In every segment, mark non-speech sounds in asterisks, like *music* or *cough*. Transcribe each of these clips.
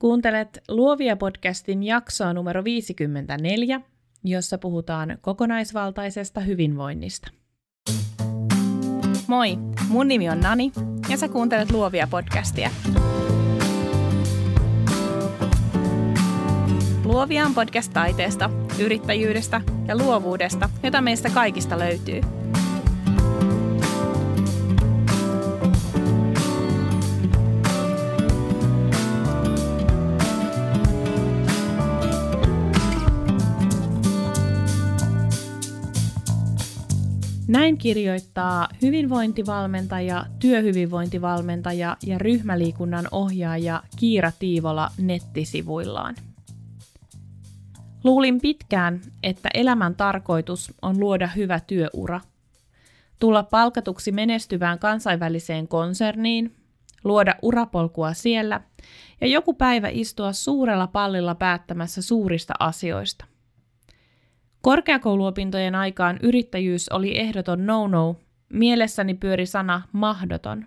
Kuuntelet Luovia podcastin jaksoa numero 54, jossa puhutaan kokonaisvaltaisesta hyvinvoinnista. Moi, mun nimi on Nani ja sä kuuntelet Luovia podcastia. Luovia on podcast taiteesta, yrittäjyydestä ja luovuudesta, jota meistä kaikista löytyy – Näin kirjoittaa hyvinvointivalmentaja, työhyvinvointivalmentaja ja ryhmäliikunnan ohjaaja Kiira Tiivola nettisivuillaan. Luulin pitkään, että elämän tarkoitus on luoda hyvä työura. Tulla palkatuksi menestyvään kansainväliseen konserniin, luoda urapolkua siellä ja joku päivä istua suurella pallilla päättämässä suurista asioista. Korkeakouluopintojen aikaan yrittäjyys oli ehdoton no-no. Mielessäni pyöri sana mahdoton.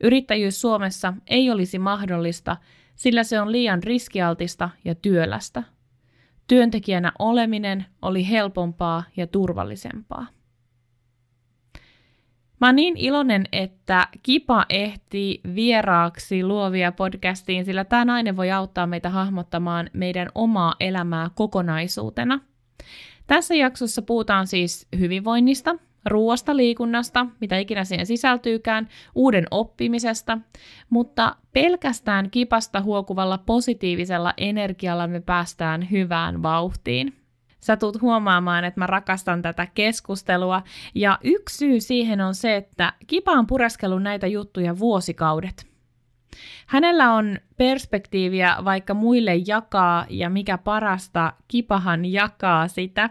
Yrittäjyys Suomessa ei olisi mahdollista, sillä se on liian riskialtista ja työlästä. Työntekijänä oleminen oli helpompaa ja turvallisempaa. Mä niin iloinen, että Kipa ehti vieraaksi luovia podcastiin, sillä tämä nainen voi auttaa meitä hahmottamaan meidän omaa elämää kokonaisuutena – tässä jaksossa puhutaan siis hyvinvoinnista, ruoasta, liikunnasta, mitä ikinä siihen sisältyykään, uuden oppimisesta, mutta pelkästään kipasta huokuvalla positiivisella energialla me päästään hyvään vauhtiin. Sä tulet huomaamaan, että mä rakastan tätä keskustelua, ja yksi syy siihen on se, että Kipa on pureskellut näitä juttuja vuosikaudet. Hänellä on perspektiiviä vaikka muille jakaa ja mikä parasta, kipahan jakaa sitä.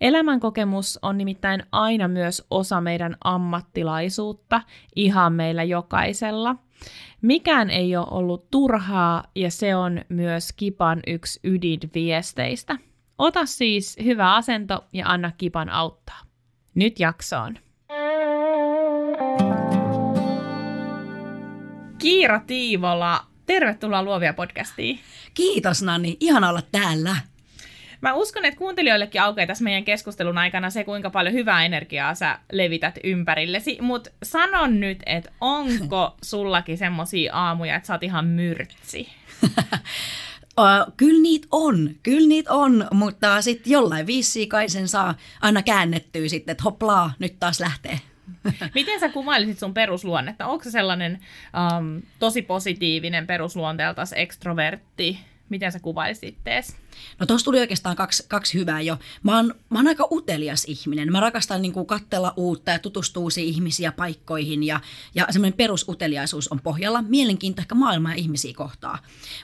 Elämänkokemus on nimittäin aina myös osa meidän ammattilaisuutta, ihan meillä jokaisella. Mikään ei ole ollut turhaa ja se on myös Kipan yksi ydinviesteistä. Ota siis hyvä asento ja anna Kipan auttaa. Nyt jaksoon. Kiira Tiivola, tervetuloa Luovia podcastiin. Kiitos Nani, ihana olla täällä. Mä uskon, että kuuntelijoillekin aukeaa tässä meidän keskustelun aikana se, kuinka paljon hyvää energiaa sä levität ympärillesi. Mutta sanon nyt, että onko *laughs* sullakin semmosia aamuja, että sä oot ihan myrtsi? *laughs* Kyllä niitä on, kyllä niitä on, mutta sitten jollain viisi kai sen saa aina käännettyä sitten, että hoplaa, nyt taas lähtee. *laughs* Miten sä kuvailisit sun perusluonnetta? Onko se sellainen um, tosi positiivinen perusluonteeltas ekstrovertti? Miten sä kuvailisit tees? No tuossa tuli oikeastaan kaksi, kaksi hyvää jo. Mä oon, mä oon aika utelias ihminen. Mä rakastan niin kuin katsella uutta ja tutustua ihmisiä paikkoihin ja, ja semmoinen perusuteliaisuus on pohjalla. Mielenkiinto ehkä maailmaa ja ihmisiä kohtaa.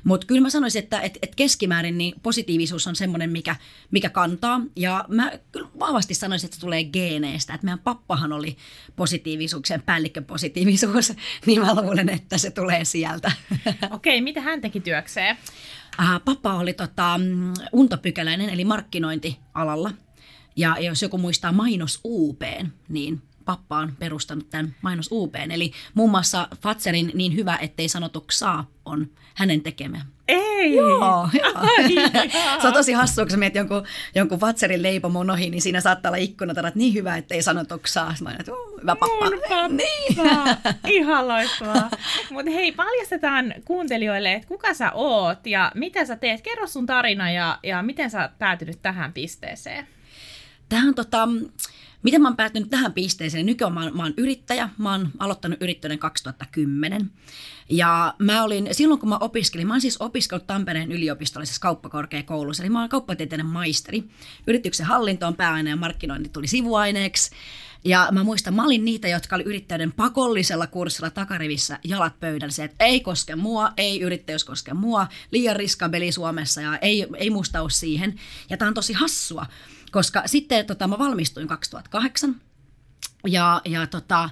Mutta kyllä mä sanoisin, että et, et keskimäärin niin positiivisuus on semmoinen, mikä, mikä kantaa. Ja mä kyllä vahvasti sanoisin, että se tulee geeneistä. Että meidän pappahan oli positiivisuuksien päällikköpositiivisuus, *laughs* niin mä luulen, että se tulee sieltä. *laughs* Okei, mitä hän teki työkseen? Äh, pappa oli tota, mm, untopykäläinen, eli markkinointialalla. Ja jos joku muistaa mainos UP, niin pappa on perustanut tämän mainos UP. Eli muun muassa Fatserin niin hyvä, ettei sanotuksaa on hänen tekemä. Ei! Joo, *laughs* joo. *laughs* se on tosi hassua, kun sä mietit jonkun, jonkun Fatserin leipomon ohi, niin siinä saattaa olla ikkunat, että niin hyvä, ettei sanotuksaa. Mä että hyvä pappa. Mun pappa. *laughs* Niin. Ihan loistavaa. Mutta hei, paljastetaan kuuntelijoille, että kuka sä oot ja mitä sä teet. Kerro sun tarina ja, ja miten sä päätynyt tähän pisteeseen. Tähän tota, Miten mä oon päätynyt tähän pisteeseen? Nykyään mä mä oon yrittäjä. Mä oon aloittanut yrittäjyyden 2010. Ja mä olin, silloin kun mä opiskelin, mä oon siis opiskellut Tampereen yliopistollisessa kauppakorkeakoulussa, eli mä oon kauppatieteiden maisteri. Yrityksen hallinto on pääaine ja markkinointi tuli sivuaineeksi. Ja mä muistan, mä olin niitä, jotka oli yrittäjyyden pakollisella kurssilla takarivissä jalat pöydällä. Se, että ei koske mua, ei yrittäjyys koske mua, liian riskabeli Suomessa ja ei, ei musta ole siihen. Ja tää on tosi hassua, koska sitten tota, mä valmistuin 2008 ja, ja tota,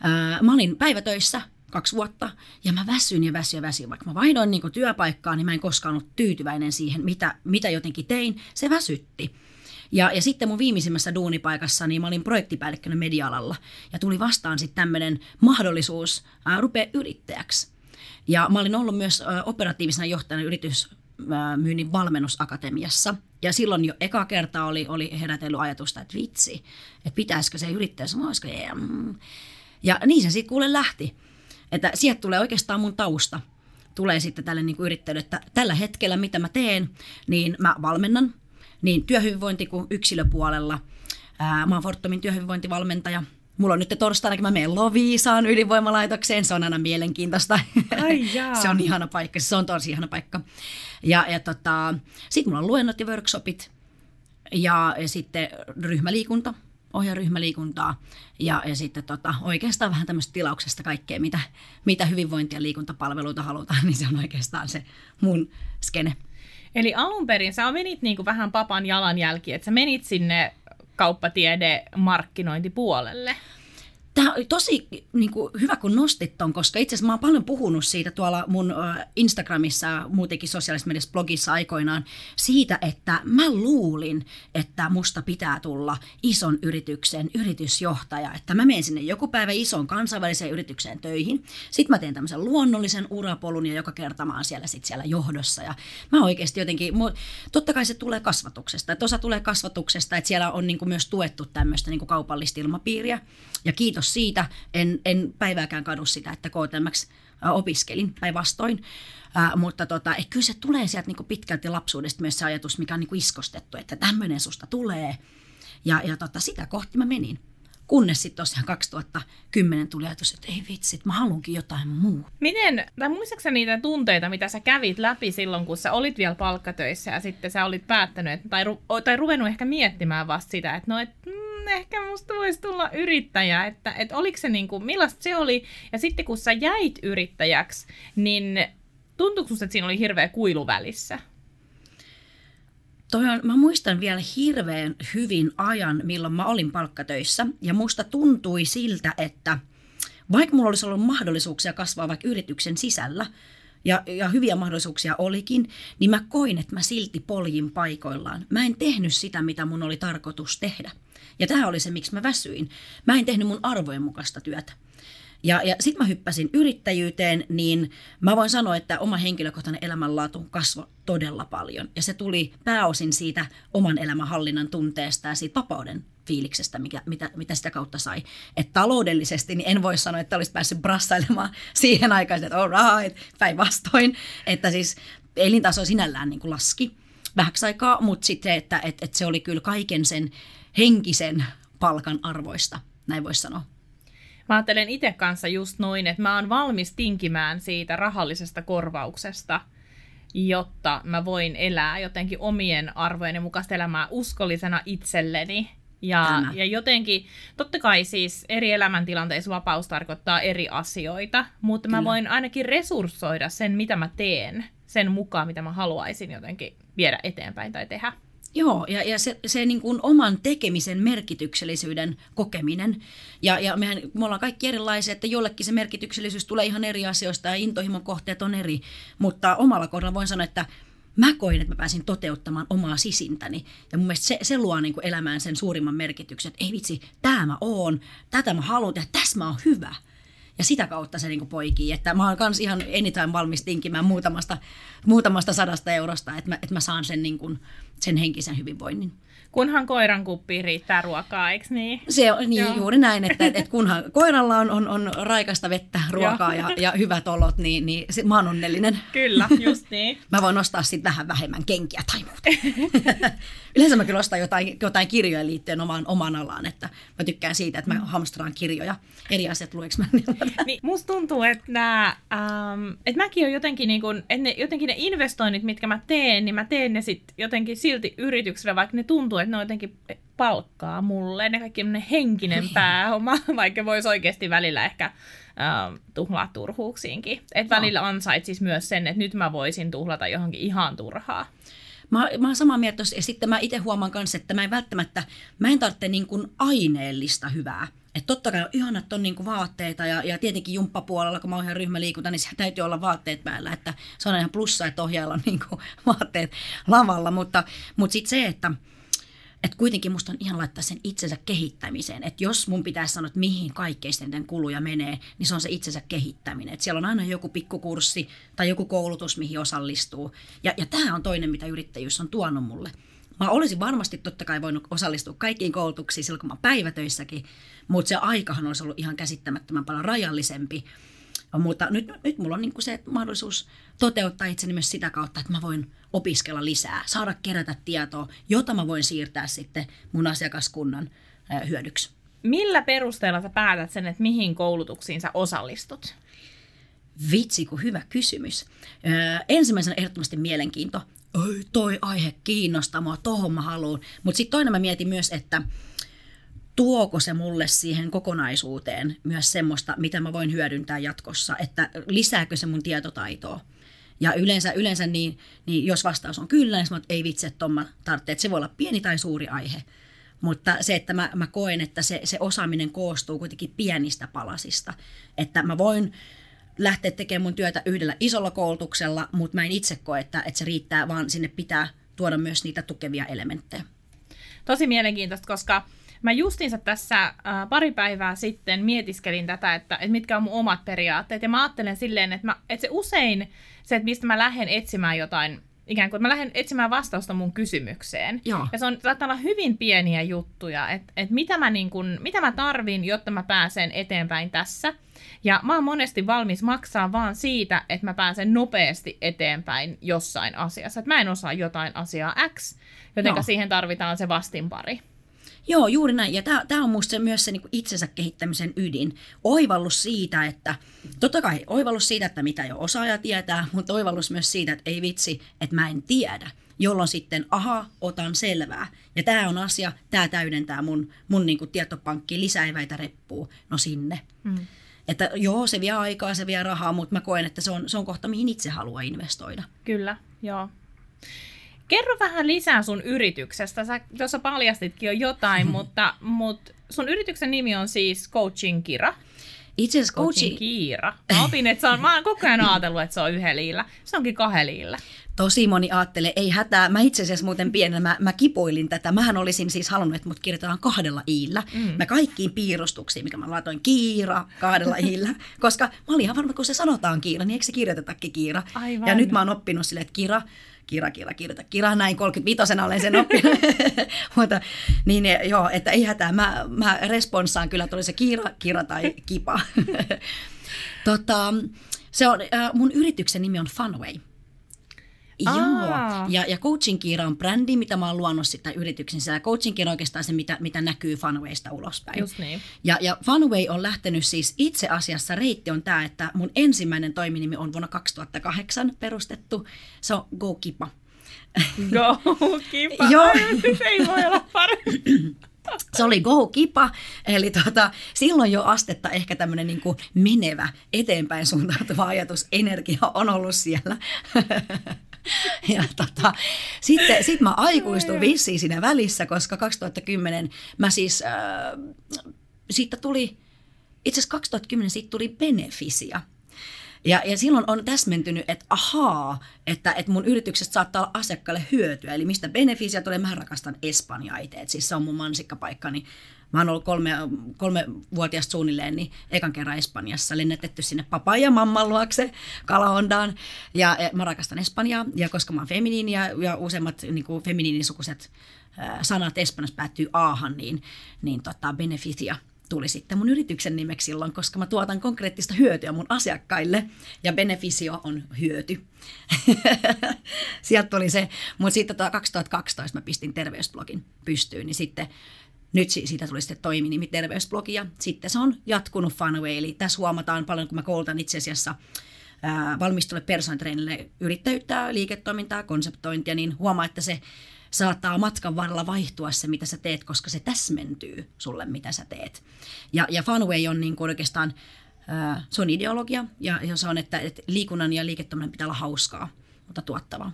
ää, mä olin päivätöissä kaksi vuotta ja mä väsyin ja väsyin ja väsyin. Vaikka mä vaihdoin niin työpaikkaa, niin mä en koskaan ollut tyytyväinen siihen, mitä, mitä jotenkin tein. Se väsytti. Ja, ja sitten mun viimeisimmässä duunipaikassa, niin mä olin projektipäällikkönä media-alalla. Ja tuli vastaan sitten tämmöinen mahdollisuus ää, rupea yrittäjäksi. Ja mä olin ollut myös operatiivisena johtajana yritysmyynnin valmennusakatemiassa. Ja silloin jo eka kerta oli, oli herätellyt ajatusta, että vitsi, että pitäisikö se yrittäjä sanoa, olisiko mm. Ja niin se sitten kuule lähti. Että sieltä tulee oikeastaan mun tausta. Tulee sitten tälle niin kuin että tällä hetkellä mitä mä teen, niin mä valmennan niin työhyvinvointi kuin yksilöpuolella. Mä oon Fortumin työhyvinvointivalmentaja – Mulla on nyt torstaina, mä menen Loviisaan ydinvoimalaitokseen, se on aina mielenkiintoista. Ai *laughs* se on ihana paikka, se on tosi ihana paikka. Ja, ja tota, sitten mulla on luennot ja workshopit ja, ja sitten ryhmäliikunta, ohjaa ryhmäliikuntaa ja, ja sitten tota, oikeastaan vähän tämmöistä tilauksesta kaikkea, mitä, mitä hyvinvointi- ja liikuntapalveluita halutaan, *laughs* niin se on oikeastaan se mun skene. Eli alun perin sä menit niin kuin vähän papan jalanjälki, että sä menit sinne kauppatiede markkinointipuolelle? Tämä oli tosi niin kuin, hyvä, kun nostit ton, koska itse asiassa mä oon paljon puhunut siitä tuolla mun Instagramissa muutenkin sosiaalisessa mediassa blogissa aikoinaan siitä, että mä luulin, että musta pitää tulla ison yrityksen yritysjohtaja, että mä menen sinne joku päivä ison kansainväliseen yritykseen töihin. Sitten mä teen tämmöisen luonnollisen urapolun ja joka kerta mä oon siellä, sit siellä johdossa. Ja mä oikeasti jotenkin, totta kai se tulee kasvatuksesta, että osa tulee kasvatuksesta, että siellä on niin kuin myös tuettu tämmöistä niin kuin kaupallista ilmapiiriä. Ja kiitos siitä, en, en päivääkään kadu sitä, että KTMX opiskelin päinvastoin. Äh, mutta tota, et kyllä se tulee sieltä niin pitkälti lapsuudesta myös se ajatus, mikä on niin iskostettu, että tämmöinen susta tulee. Ja, ja tota, sitä kohti mä menin. Kunnes sitten tosiaan 2010 tuli ajatus, että ei vitsi, mä haluankin jotain muuta. Miten, tai muistatko niitä tunteita, mitä sä kävit läpi silloin, kun sä olit vielä palkkatöissä ja sitten sä olit päättänyt, tai, tai ruvennut ehkä miettimään vasta sitä, että no, et, mm, ehkä musta voisi tulla yrittäjä, että, että oliko se niin kuin, millaista se oli, ja sitten kun sä jäit yrittäjäksi, niin tuntuuko että siinä oli hirveä kuilu välissä? Toi on, mä muistan vielä hirveän hyvin ajan, milloin mä olin palkkatöissä, ja musta tuntui siltä, että vaikka mulla olisi ollut mahdollisuuksia kasvaa vaikka yrityksen sisällä, ja, ja hyviä mahdollisuuksia olikin, niin mä koin, että mä silti poljin paikoillaan. Mä en tehnyt sitä, mitä mun oli tarkoitus tehdä. Ja tämä oli se, miksi mä väsyin. Mä en tehnyt mun arvojen mukaista työtä. Ja, ja sitten mä hyppäsin yrittäjyyteen, niin mä voin sanoa, että oma henkilökohtainen elämänlaatu kasvoi todella paljon. Ja se tuli pääosin siitä oman elämän hallinnan tunteesta ja siitä vapauden fiiliksestä, mikä, mitä, mitä sitä kautta sai. Et taloudellisesti niin en voi sanoa, että olisi päässyt brassailemaan *laughs* siihen aikaan, että all right, päinvastoin. Että siis elintaso sinällään niin kuin laski vähäksi aikaa, mutta sitten että et, et se oli kyllä kaiken sen henkisen palkan arvoista, näin voisi sanoa. Mä ajattelen itse kanssa just noin, että mä oon valmis tinkimään siitä rahallisesta korvauksesta, jotta mä voin elää jotenkin omien arvojeni mukaista elämää uskollisena itselleni. Ja, ja jotenkin, totta kai siis eri elämäntilanteissa vapaus tarkoittaa eri asioita, mutta Kyllä. mä voin ainakin resurssoida sen, mitä mä teen, sen mukaan, mitä mä haluaisin jotenkin viedä eteenpäin tai tehdä. Joo, ja, ja se, se niin kuin oman tekemisen merkityksellisyyden kokeminen. Ja, ja mehän, me ollaan kaikki erilaisia, että jollekin se merkityksellisyys tulee ihan eri asioista ja intohimon kohteet on eri. Mutta omalla kohdalla voin sanoa, että mä koin, että mä pääsin toteuttamaan omaa sisintäni. Ja mun mielestä se, se luo niin kuin elämään sen suurimman merkityksen, että ei vitsi, tämä mä oon, tätä mä haluan tehdä, tässä mä oon hyvä. Ja sitä kautta se niin poikii, että mä oon kans ihan anytime valmis tinkimään muutamasta, muutamasta sadasta eurosta, että mä, että mä saan sen, niin kuin, sen henkisen hyvinvoinnin. Kunhan koiran kuppiin riittää ruokaa, eikö niin? Se on niin, juuri näin, että, että kunhan koiralla on, on, on raikasta vettä, ruokaa ja, ja hyvät olot, niin, niin se, mä oon onnellinen. Kyllä, just niin. *laughs* mä voin ostaa sitten vähän vähemmän kenkiä tai muuta. *laughs* Yleensä mä kyllä ostan jotain, jotain kirjoja liittyen omaan, omaan alaan, että mä tykkään siitä, että mä hamstraan kirjoja. Eri asiat lueks mä. *laughs* niin, musta tuntuu, että, nää, ähm, että mäkin on jotenkin, niin kun, että ne, jotenkin ne investoinnit, mitkä mä teen, niin mä teen ne sitten jotenkin silti yrityksellä, vaikka ne tuntuu, että ne on jotenkin palkkaa mulle, ne kaikki henkinen *laughs* pääoma, vaikka voisi oikeasti välillä ehkä ähm, tuhlaa turhuuksiinkin. Että välillä ansaitsisi myös sen, että nyt mä voisin tuhlata johonkin ihan turhaa. Mä, mä oon samaa mieltä ja sitten mä itse huomaan kanssa, että mä en välttämättä, mä en tarvitse niin kuin aineellista hyvää. Että totta kai on ihanat on niinku vaatteita ja, ja tietenkin jumppapuolella, kun mä ohjaan ryhmäliikunta, niin täytyy olla vaatteet päällä. Että se on ihan plussa, että ohjailla on niinku *laughs* vaatteet lavalla. Mutta, mutta sitten se, että että kuitenkin musta on ihan laittaa sen itsensä kehittämiseen. Että jos mun pitäisi sanoa, että mihin kaikkein kuluja menee, niin se on se itsensä kehittäminen. Että siellä on aina joku pikkukurssi tai joku koulutus, mihin osallistuu. Ja, ja tämä on toinen, mitä yrittäjyys on tuonut mulle. Mä olisin varmasti totta kai voinut osallistua kaikkiin koulutuksiin silloin, kun mä päivätöissäkin, mutta se aikahan olisi ollut ihan käsittämättömän paljon rajallisempi. Mutta nyt, nyt mulla on niin se mahdollisuus toteuttaa itseni myös sitä kautta, että mä voin opiskella lisää, saada kerätä tietoa, jota mä voin siirtää sitten mun asiakaskunnan hyödyksi. Millä perusteella sä päätät sen, että mihin koulutuksiin sä osallistut? Vitsi, kun hyvä kysymys. Öö, ensimmäisenä ehdottomasti mielenkiinto. Oi, toi aihe kiinnostaa mua, tohon mä haluan. Mutta sitten toinen mä mietin myös, että tuoko se mulle siihen kokonaisuuteen myös semmoista, mitä mä voin hyödyntää jatkossa, että lisääkö se mun tietotaitoa. Ja yleensä, yleensä niin, niin jos vastaus on kyllä, niin mä ei vitsi, että mä että se voi olla pieni tai suuri aihe. Mutta se, että mä, mä koen, että se, se osaaminen koostuu kuitenkin pienistä palasista. Että mä voin lähteä tekemään mun työtä yhdellä isolla koulutuksella, mutta mä en itse koe, että, että se riittää, vaan sinne pitää tuoda myös niitä tukevia elementtejä. Tosi mielenkiintoista, koska Mä justiinsa tässä äh, pari päivää sitten mietiskelin tätä, että, että mitkä on mun omat periaatteet. Ja mä ajattelen silleen, että, mä, että se usein se, että mistä mä lähden etsimään jotain, ikään kuin, että mä lähden etsimään vastausta mun kysymykseen. Joo. Ja se on saattaa olla hyvin pieniä juttuja, että, että mitä, mä niin kun, mitä mä tarvin, jotta mä pääsen eteenpäin tässä. Ja mä oon monesti valmis maksaa vaan siitä, että mä pääsen nopeasti eteenpäin jossain asiassa. Että mä en osaa jotain asiaa X, joten siihen tarvitaan se vastinpari. Joo, juuri näin. Ja tämä on minusta myös se niinku itsensä kehittämisen ydin. Oivallus siitä, että, totta kai oivallus siitä, että mitä jo osaaja tietää, mutta oivallus myös siitä, että ei vitsi, että mä en tiedä. Jolloin sitten, aha, otan selvää. Ja tämä on asia, tämä täydentää mun, mun niinku tietopankki lisäiväitä reppuu, no sinne. Mm. Että joo, se vie aikaa, se vie rahaa, mutta mä koen, että se on, se on kohta, mihin itse haluaa investoida. Kyllä, joo. Kerro vähän lisää sun yrityksestä. Sä tuossa paljastitkin jo jotain, *laughs* mutta, mutta sun yrityksen nimi on siis Coaching Kira. Itse asiassa coaching... Kiira. Mä opin, että se on, mä oon koko ajan ajatellut, että se on yhdellä Se onkin kahdella Tosi moni ajattelee, ei hätää. Mä itse asiassa muuten pienenä, mä, mä kipoilin tätä. Mähän olisin siis halunnut, että mut kirjoitetaan kahdella iillä. Mm. Mä kaikkiin piirustuksiin, mikä mä laitoin kiira kahdella iillä. *laughs* Koska mä olin ihan varma, kun se sanotaan kiira, niin eikö se kirjoitetakin kiira? Aivan. Ja nyt mä oon oppinut silleen, että kiira kira, kira, kirjoita kira, näin 35 olen sen oppinut. *laughs* Mutta niin joo, että ei hätää, mä, mä responssaan kyllä, tuli se kira, kira tai kipa. *laughs* tota, se on, äh, mun yrityksen nimi on Funway. Joo, ja, ja Coaching Kiira on brändi, mitä mä oon luonut sitä yrityksen sisällä. Coaching Kiira on oikeastaan se, mitä, mitä näkyy Funwaysta ulospäin. Just niin. Ja, ja Funway on lähtenyt siis itse asiassa, reitti on tämä, että mun ensimmäinen toiminimi on vuonna 2008 perustettu. Se on GoKipa. GoKipa, *laughs* Joo. se ei voi olla parempi. *clears throat* Se oli go kipa, eli tota, silloin jo astetta ehkä tämmöinen niin menevä, eteenpäin suuntautuva ajatus, energia on ollut siellä. *laughs* *laughs* ja tota, sitten sit mä aikuistuin vissiin siinä välissä, koska 2010 mä siis, äh, siitä tuli, itse asiassa 2010 siitä tuli Benefisia. Ja, ja silloin on täsmentynyt, että ahaa, että, että mun yrityksestä saattaa olla asiakkaalle hyötyä. Eli mistä benefisiä tulee, mä rakastan Espanjaa itse. Siis se on mun mansikkapaikka, niin mä oon ollut kolme, kolme vuotiaasta suunnilleen, niin ekan kerran Espanjassa lennätetty sinne papa ja mamman luokse Kalahondaan. Ja, ja mä rakastan Espanjaa, ja koska mä oon feminiini ja, ja useimmat niin kuin feminiinisukuiset äh, sanat Espanjassa päättyy aahan, niin, niin tota, benefitia tuli sitten mun yrityksen nimeksi silloin, koska mä tuotan konkreettista hyötyä mun asiakkaille ja beneficio on hyöty. *laughs* Sieltä tuli se, mutta sitten 2012 mä pistin terveysblogin pystyyn, niin sitten nyt siitä tuli sitten toiminimi terveysblogi ja sitten se on jatkunut Funway. Eli tässä huomataan paljon, kun mä koulutan itse asiassa valmistulle personatreenille yrittäjyyttä, liiketoimintaa, konseptointia, niin huomaa, että se saattaa matkan varrella vaihtua se, mitä sä teet, koska se täsmentyy sulle, mitä sä teet. Ja, ja Funway on niin kuin oikeastaan, se on ideologia, ja se on, että, että liikunnan ja liiketoiminnan pitää olla hauskaa, mutta tuottavaa.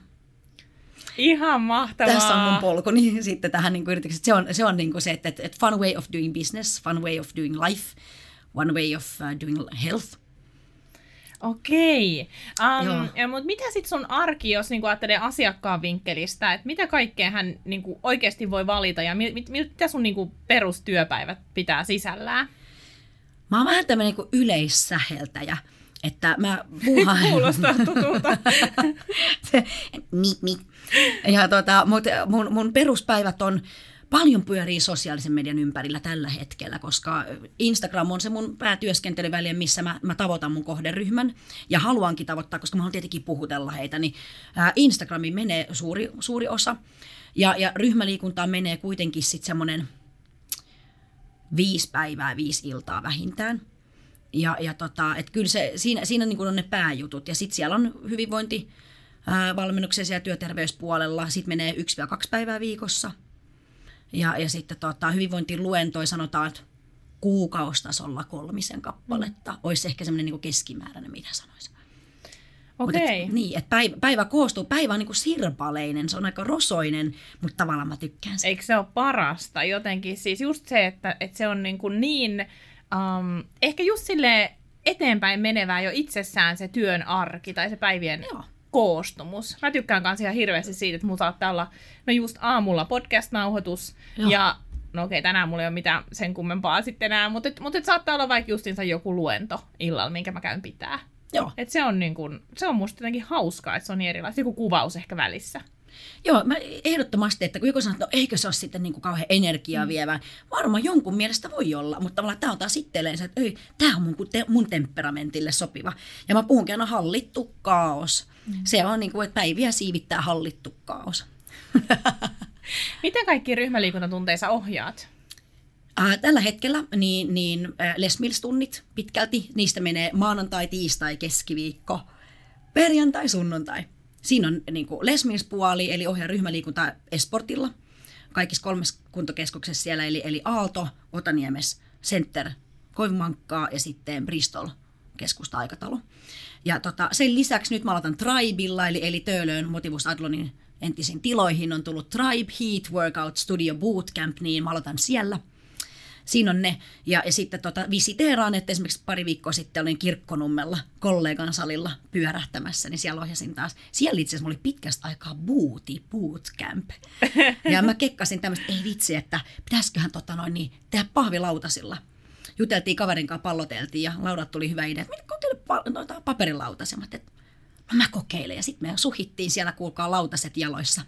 Ihan mahtavaa. Tässä on mun polku niin *laughs* sitten tähän niin yritykseen. Se on, se, on niin kuin se, että, että fun way of doing business, fun way of doing life, one way of uh, doing health. Okei. Um, ja, mutta mitä sitten sun arki, jos niinku ajattelee asiakkaan vinkkelistä, että mitä kaikkea hän niinku oikeasti voi valita ja mit, mit, mitä sun niinku perustyöpäivät pitää sisällään? Mä oon vähän tämmöinen niin yleissäheltäjä, että mä puuhaan... Kuulostaa tutulta. *laughs* Se, mi, mi. Ja tota, mut mun, mun peruspäivät on paljon pyörii sosiaalisen median ympärillä tällä hetkellä, koska Instagram on se mun päätyöskentelyväline, missä mä, mä tavoitan mun kohderyhmän ja haluankin tavoittaa, koska mä haluan tietenkin puhutella heitä, niin ää, Instagramiin menee suuri, suuri osa ja, ja ryhmäliikuntaan menee kuitenkin sitten semmoinen viisi päivää, viisi iltaa vähintään. Ja, ja tota, et kyllä se, siinä, siinä niin on ne pääjutut. Ja sitten siellä on hyvinvointi, valmennuksessa ja työterveyspuolella. Sitten menee 1-2 päivää viikossa. Ja, ja sitten tota, hyvinvointiluentoi sanotaan, että kuukaustasolla kolmisen kappaletta. Mm. Olisi ehkä semmoinen niin keskimääräinen, mitä sanoisin. Okei. Et, niin, että päivä, päivä koostuu, päivä on niin kuin sirpaleinen, se on aika rosoinen, mutta tavallaan mä tykkään sitä. Eikö se ole parasta jotenkin? Siis just se, että, että se on niin, kuin niin um, ehkä just sille eteenpäin menevää jo itsessään se työn arki tai se päivien Joo. koostumus. Mä tykkään kanssa ihan hirveästi siitä, että mulla saattaa olla no just aamulla podcast-nauhoitus Joo. ja no okei, tänään mulla ei ole mitään sen kummempaa sitten enää, mutta, et, mutta et saattaa olla vaikka justinsa joku luento illalla, minkä mä käyn pitää. Joo. Et se on niin kuin, se on musta jotenkin hauskaa, että se on niin erilaista, joku kuvaus ehkä välissä. Joo, mä ehdottomasti, että kun joku sanoo, että no eikö se ole sitten niin kuin kauhean energiaa vievää. Varmaan jonkun mielestä voi olla, mutta tavallaan tämä on taas itselleen se, että ei, tämä on mun, te, mun temperamentille sopiva. Ja mä puhunkin aina hallittu kaos. Mm. Se on niin kuin, että päiviä siivittää hallittu kaos. *laughs* Miten kaikki ryhmäliikuntatunteissa ohjaat? Tällä hetkellä niin, niin äh, Les Mills-tunnit pitkälti, niistä menee maanantai, tiistai, keskiviikko, perjantai, sunnuntai. Siinä on niin kuin eli ohjaa ryhmäliikunta Esportilla, kaikissa kolmessa kuntokeskuksessa siellä, eli, eli Aalto, Otaniemes, Center, Koivumankkaa ja sitten Bristol keskusta-aikatalo. Ja tota, sen lisäksi nyt mä aloitan Tribilla, eli, eli Töölön Motivus Adlonin entisiin tiloihin on tullut Tribe Heat Workout Studio Bootcamp, niin mä aloitan siellä – siinä on ne. Ja, ja sitten tota, visiteeraan, että esimerkiksi pari viikkoa sitten olin Kirkkonummella kollegan salilla pyörähtämässä, niin siellä ohjasin taas. Siellä itse asiassa oli pitkästä aikaa booty bootcamp. *laughs* Ja mä kekkasin tämmöistä, ei vitsi, että pitäisiköhän tota noin, niin, tehdä pahvilautasilla. Juteltiin kaverin kanssa, palloteltiin ja laudat tuli hyvä idea, että kokeile pa- noita paperilautasia. Mä että no mä kokeilen. Ja sitten me suhittiin siellä, kuulkaa, lautaset jaloissa.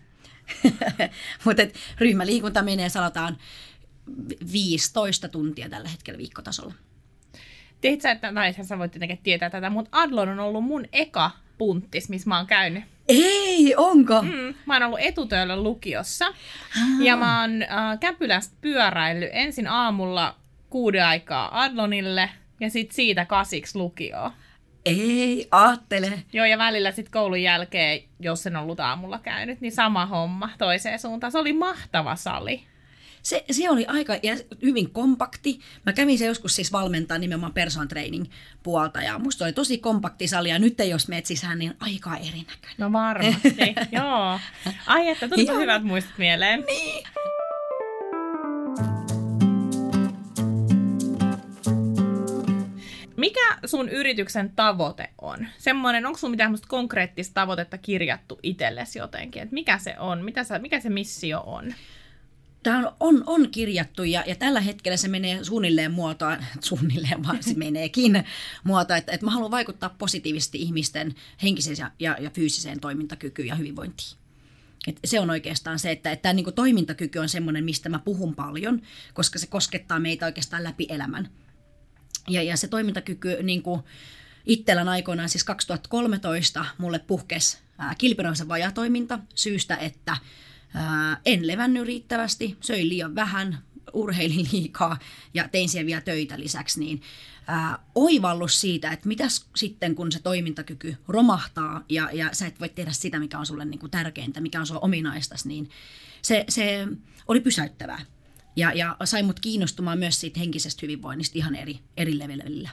*laughs* Mutta ryhmäliikunta menee, sanotaan, 15 tuntia tällä hetkellä viikkotasolla. Tiedät sä, että, tai sä voit tietenkin tietää tätä, mutta Adlon on ollut mun eka punttis, missä mä oon käynyt. Ei, onko? Mm, mä oon ollut etutöillä lukiossa. Ja mä oon äh, Käpylästä pyöräillyt ensin aamulla kuuden aikaa Adlonille ja sitten siitä kasiksi lukioon. Ei, aattele. Joo, ja välillä sitten koulun jälkeen, jos en ollut aamulla käynyt, niin sama homma toiseen suuntaan. Se oli mahtava sali. Se, se oli aika ja hyvin kompakti. Mä kävin se joskus siis valmentaa nimenomaan person training puolta ja musta oli tosi kompakti sali ja nyt jos meet sisään, niin aika erinäköinen. No varmasti, *laughs* joo. Ai että, tuli Joo. hyvät muistot mieleen. Niin. Mikä sun yrityksen tavoite on? Semmoinen, onko sun mitään konkreettista tavoitetta kirjattu itsellesi jotenkin? Et mikä se on? Mitä sä, mikä se missio on? Tämä on, on, on kirjattu ja, ja tällä hetkellä se menee suunnilleen muotoa, *laughs* suunnilleen vaan se *laughs* meneekin muotoa, että, että mä haluan vaikuttaa positiivisesti ihmisten henkiseen ja, ja, ja fyysiseen toimintakykyyn ja hyvinvointiin. Et se on oikeastaan se, että, että tämä niinku toimintakyky on semmoinen, mistä mä puhun paljon, koska se koskettaa meitä oikeastaan läpi elämän. Ja, ja se toimintakyky niin itsellän aikoinaan, siis 2013, mulle puhkesi kilpinoisen vajatoiminta syystä, että en levännyt riittävästi, söin liian vähän, urheilin liikaa ja tein siellä vielä töitä lisäksi, niin ää, oivallus siitä, että mitäs sitten kun se toimintakyky romahtaa ja, ja sä et voi tehdä sitä, mikä on sulle niin kuin tärkeintä, mikä on sulle ominaistas, niin se, se oli pysäyttävää. Ja, ja sai mut kiinnostumaan myös siitä henkisestä hyvinvoinnista ihan eri, eri levelillä.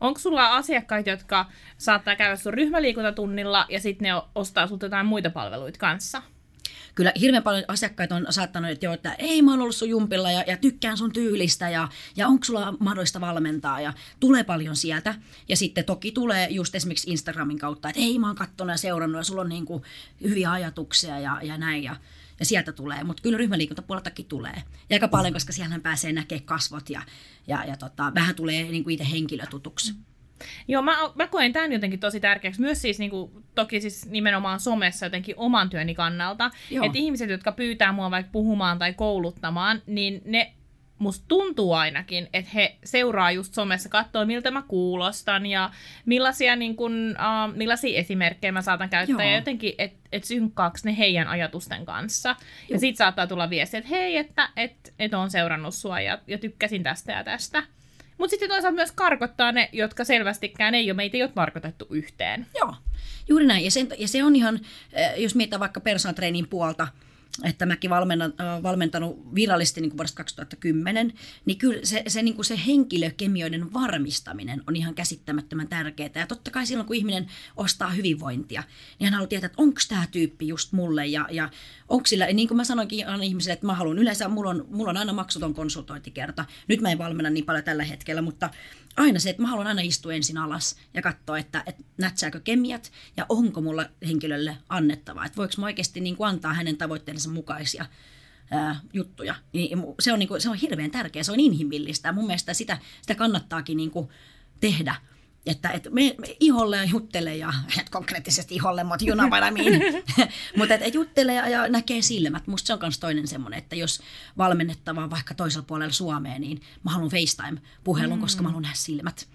Onko sulla asiakkaita, jotka saattaa käydä sun ryhmäliikuntatunnilla ja sitten ne ostaa sulta jotain muita palveluita kanssa? Kyllä hirveän paljon asiakkaita on saattanut, että, jo, että ei mä oon ollut sun jumpilla ja, ja tykkään sun tyylistä ja, ja onko sulla mahdollista valmentaa ja tulee paljon sieltä. Ja sitten toki tulee just esimerkiksi Instagramin kautta, että ei mä oon katsonut ja seurannut ja sulla on niin kuin hyviä ajatuksia ja, ja näin. Ja, ja sieltä tulee, mutta kyllä ryhmäliikuntapuoleltakin tulee. Ja aika paljon, koska siellä pääsee näkemään kasvot ja, ja, ja tota, vähän tulee niin kuin itse henkilötutuksi. Mm. Joo, mä, mä koen tämän jotenkin tosi tärkeäksi. Myös siis niin kuin, toki siis nimenomaan somessa jotenkin oman työni kannalta. Että ihmiset, jotka pyytää mua vaikka puhumaan tai kouluttamaan, niin ne musta tuntuu ainakin, että he seuraa just somessa, katsoo miltä mä kuulostan ja millaisia, niin kun, uh, millaisia esimerkkejä mä saatan käyttää Joo. ja jotenkin, että et synkkaaks ne heidän ajatusten kanssa. Joo. Ja sit saattaa tulla viesti, että hei, että et, et on seurannut sua ja, ja tykkäsin tästä ja tästä. Mutta sitten toisaalta myös karkottaa ne, jotka selvästikään ei ole, meitä ei ole tarkoitettu yhteen. Joo, juuri näin. Ja, sen, ja se on ihan, jos mietitään vaikka personal puolta, että mäkin valmennan, valmentanut virallisesti niin kuin vuodesta 2010, niin kyllä se, se, niin kuin se henkilökemioiden varmistaminen on ihan käsittämättömän tärkeää. Ja totta kai silloin, kun ihminen ostaa hyvinvointia, niin hän haluaa tietää, että onko tämä tyyppi just mulle ja, ja onko sillä, niin kuin mä sanoinkin aina ihmisille, että mä haluan yleensä, mulla on, mulla on aina maksuton konsultointikerta. Nyt mä en valmenna niin paljon tällä hetkellä, mutta aina se, että mä haluan aina istua ensin alas ja katsoa, että, että nätsääkö kemiat ja onko mulla henkilölle annettavaa. Että voiko mä oikeasti niin kuin antaa hänen tavoitteensa mukaisia ää, juttuja. Niin se, on, niin kuin, se on hirveän tärkeää, se on inhimillistä ja mun mielestä sitä, sitä kannattaakin niin kuin tehdä että, että me, me iholle ja juttele ja, et konkreettisesti iholle, *laughs* mutta you know what I mean. mutta että juttele ja, ja näkee silmät. Musta se on myös toinen semmoinen, että jos valmennettava on vaikka toisella puolella Suomea, niin mä haluan FaceTime-puhelun, mm. koska mä haluan nähdä silmät.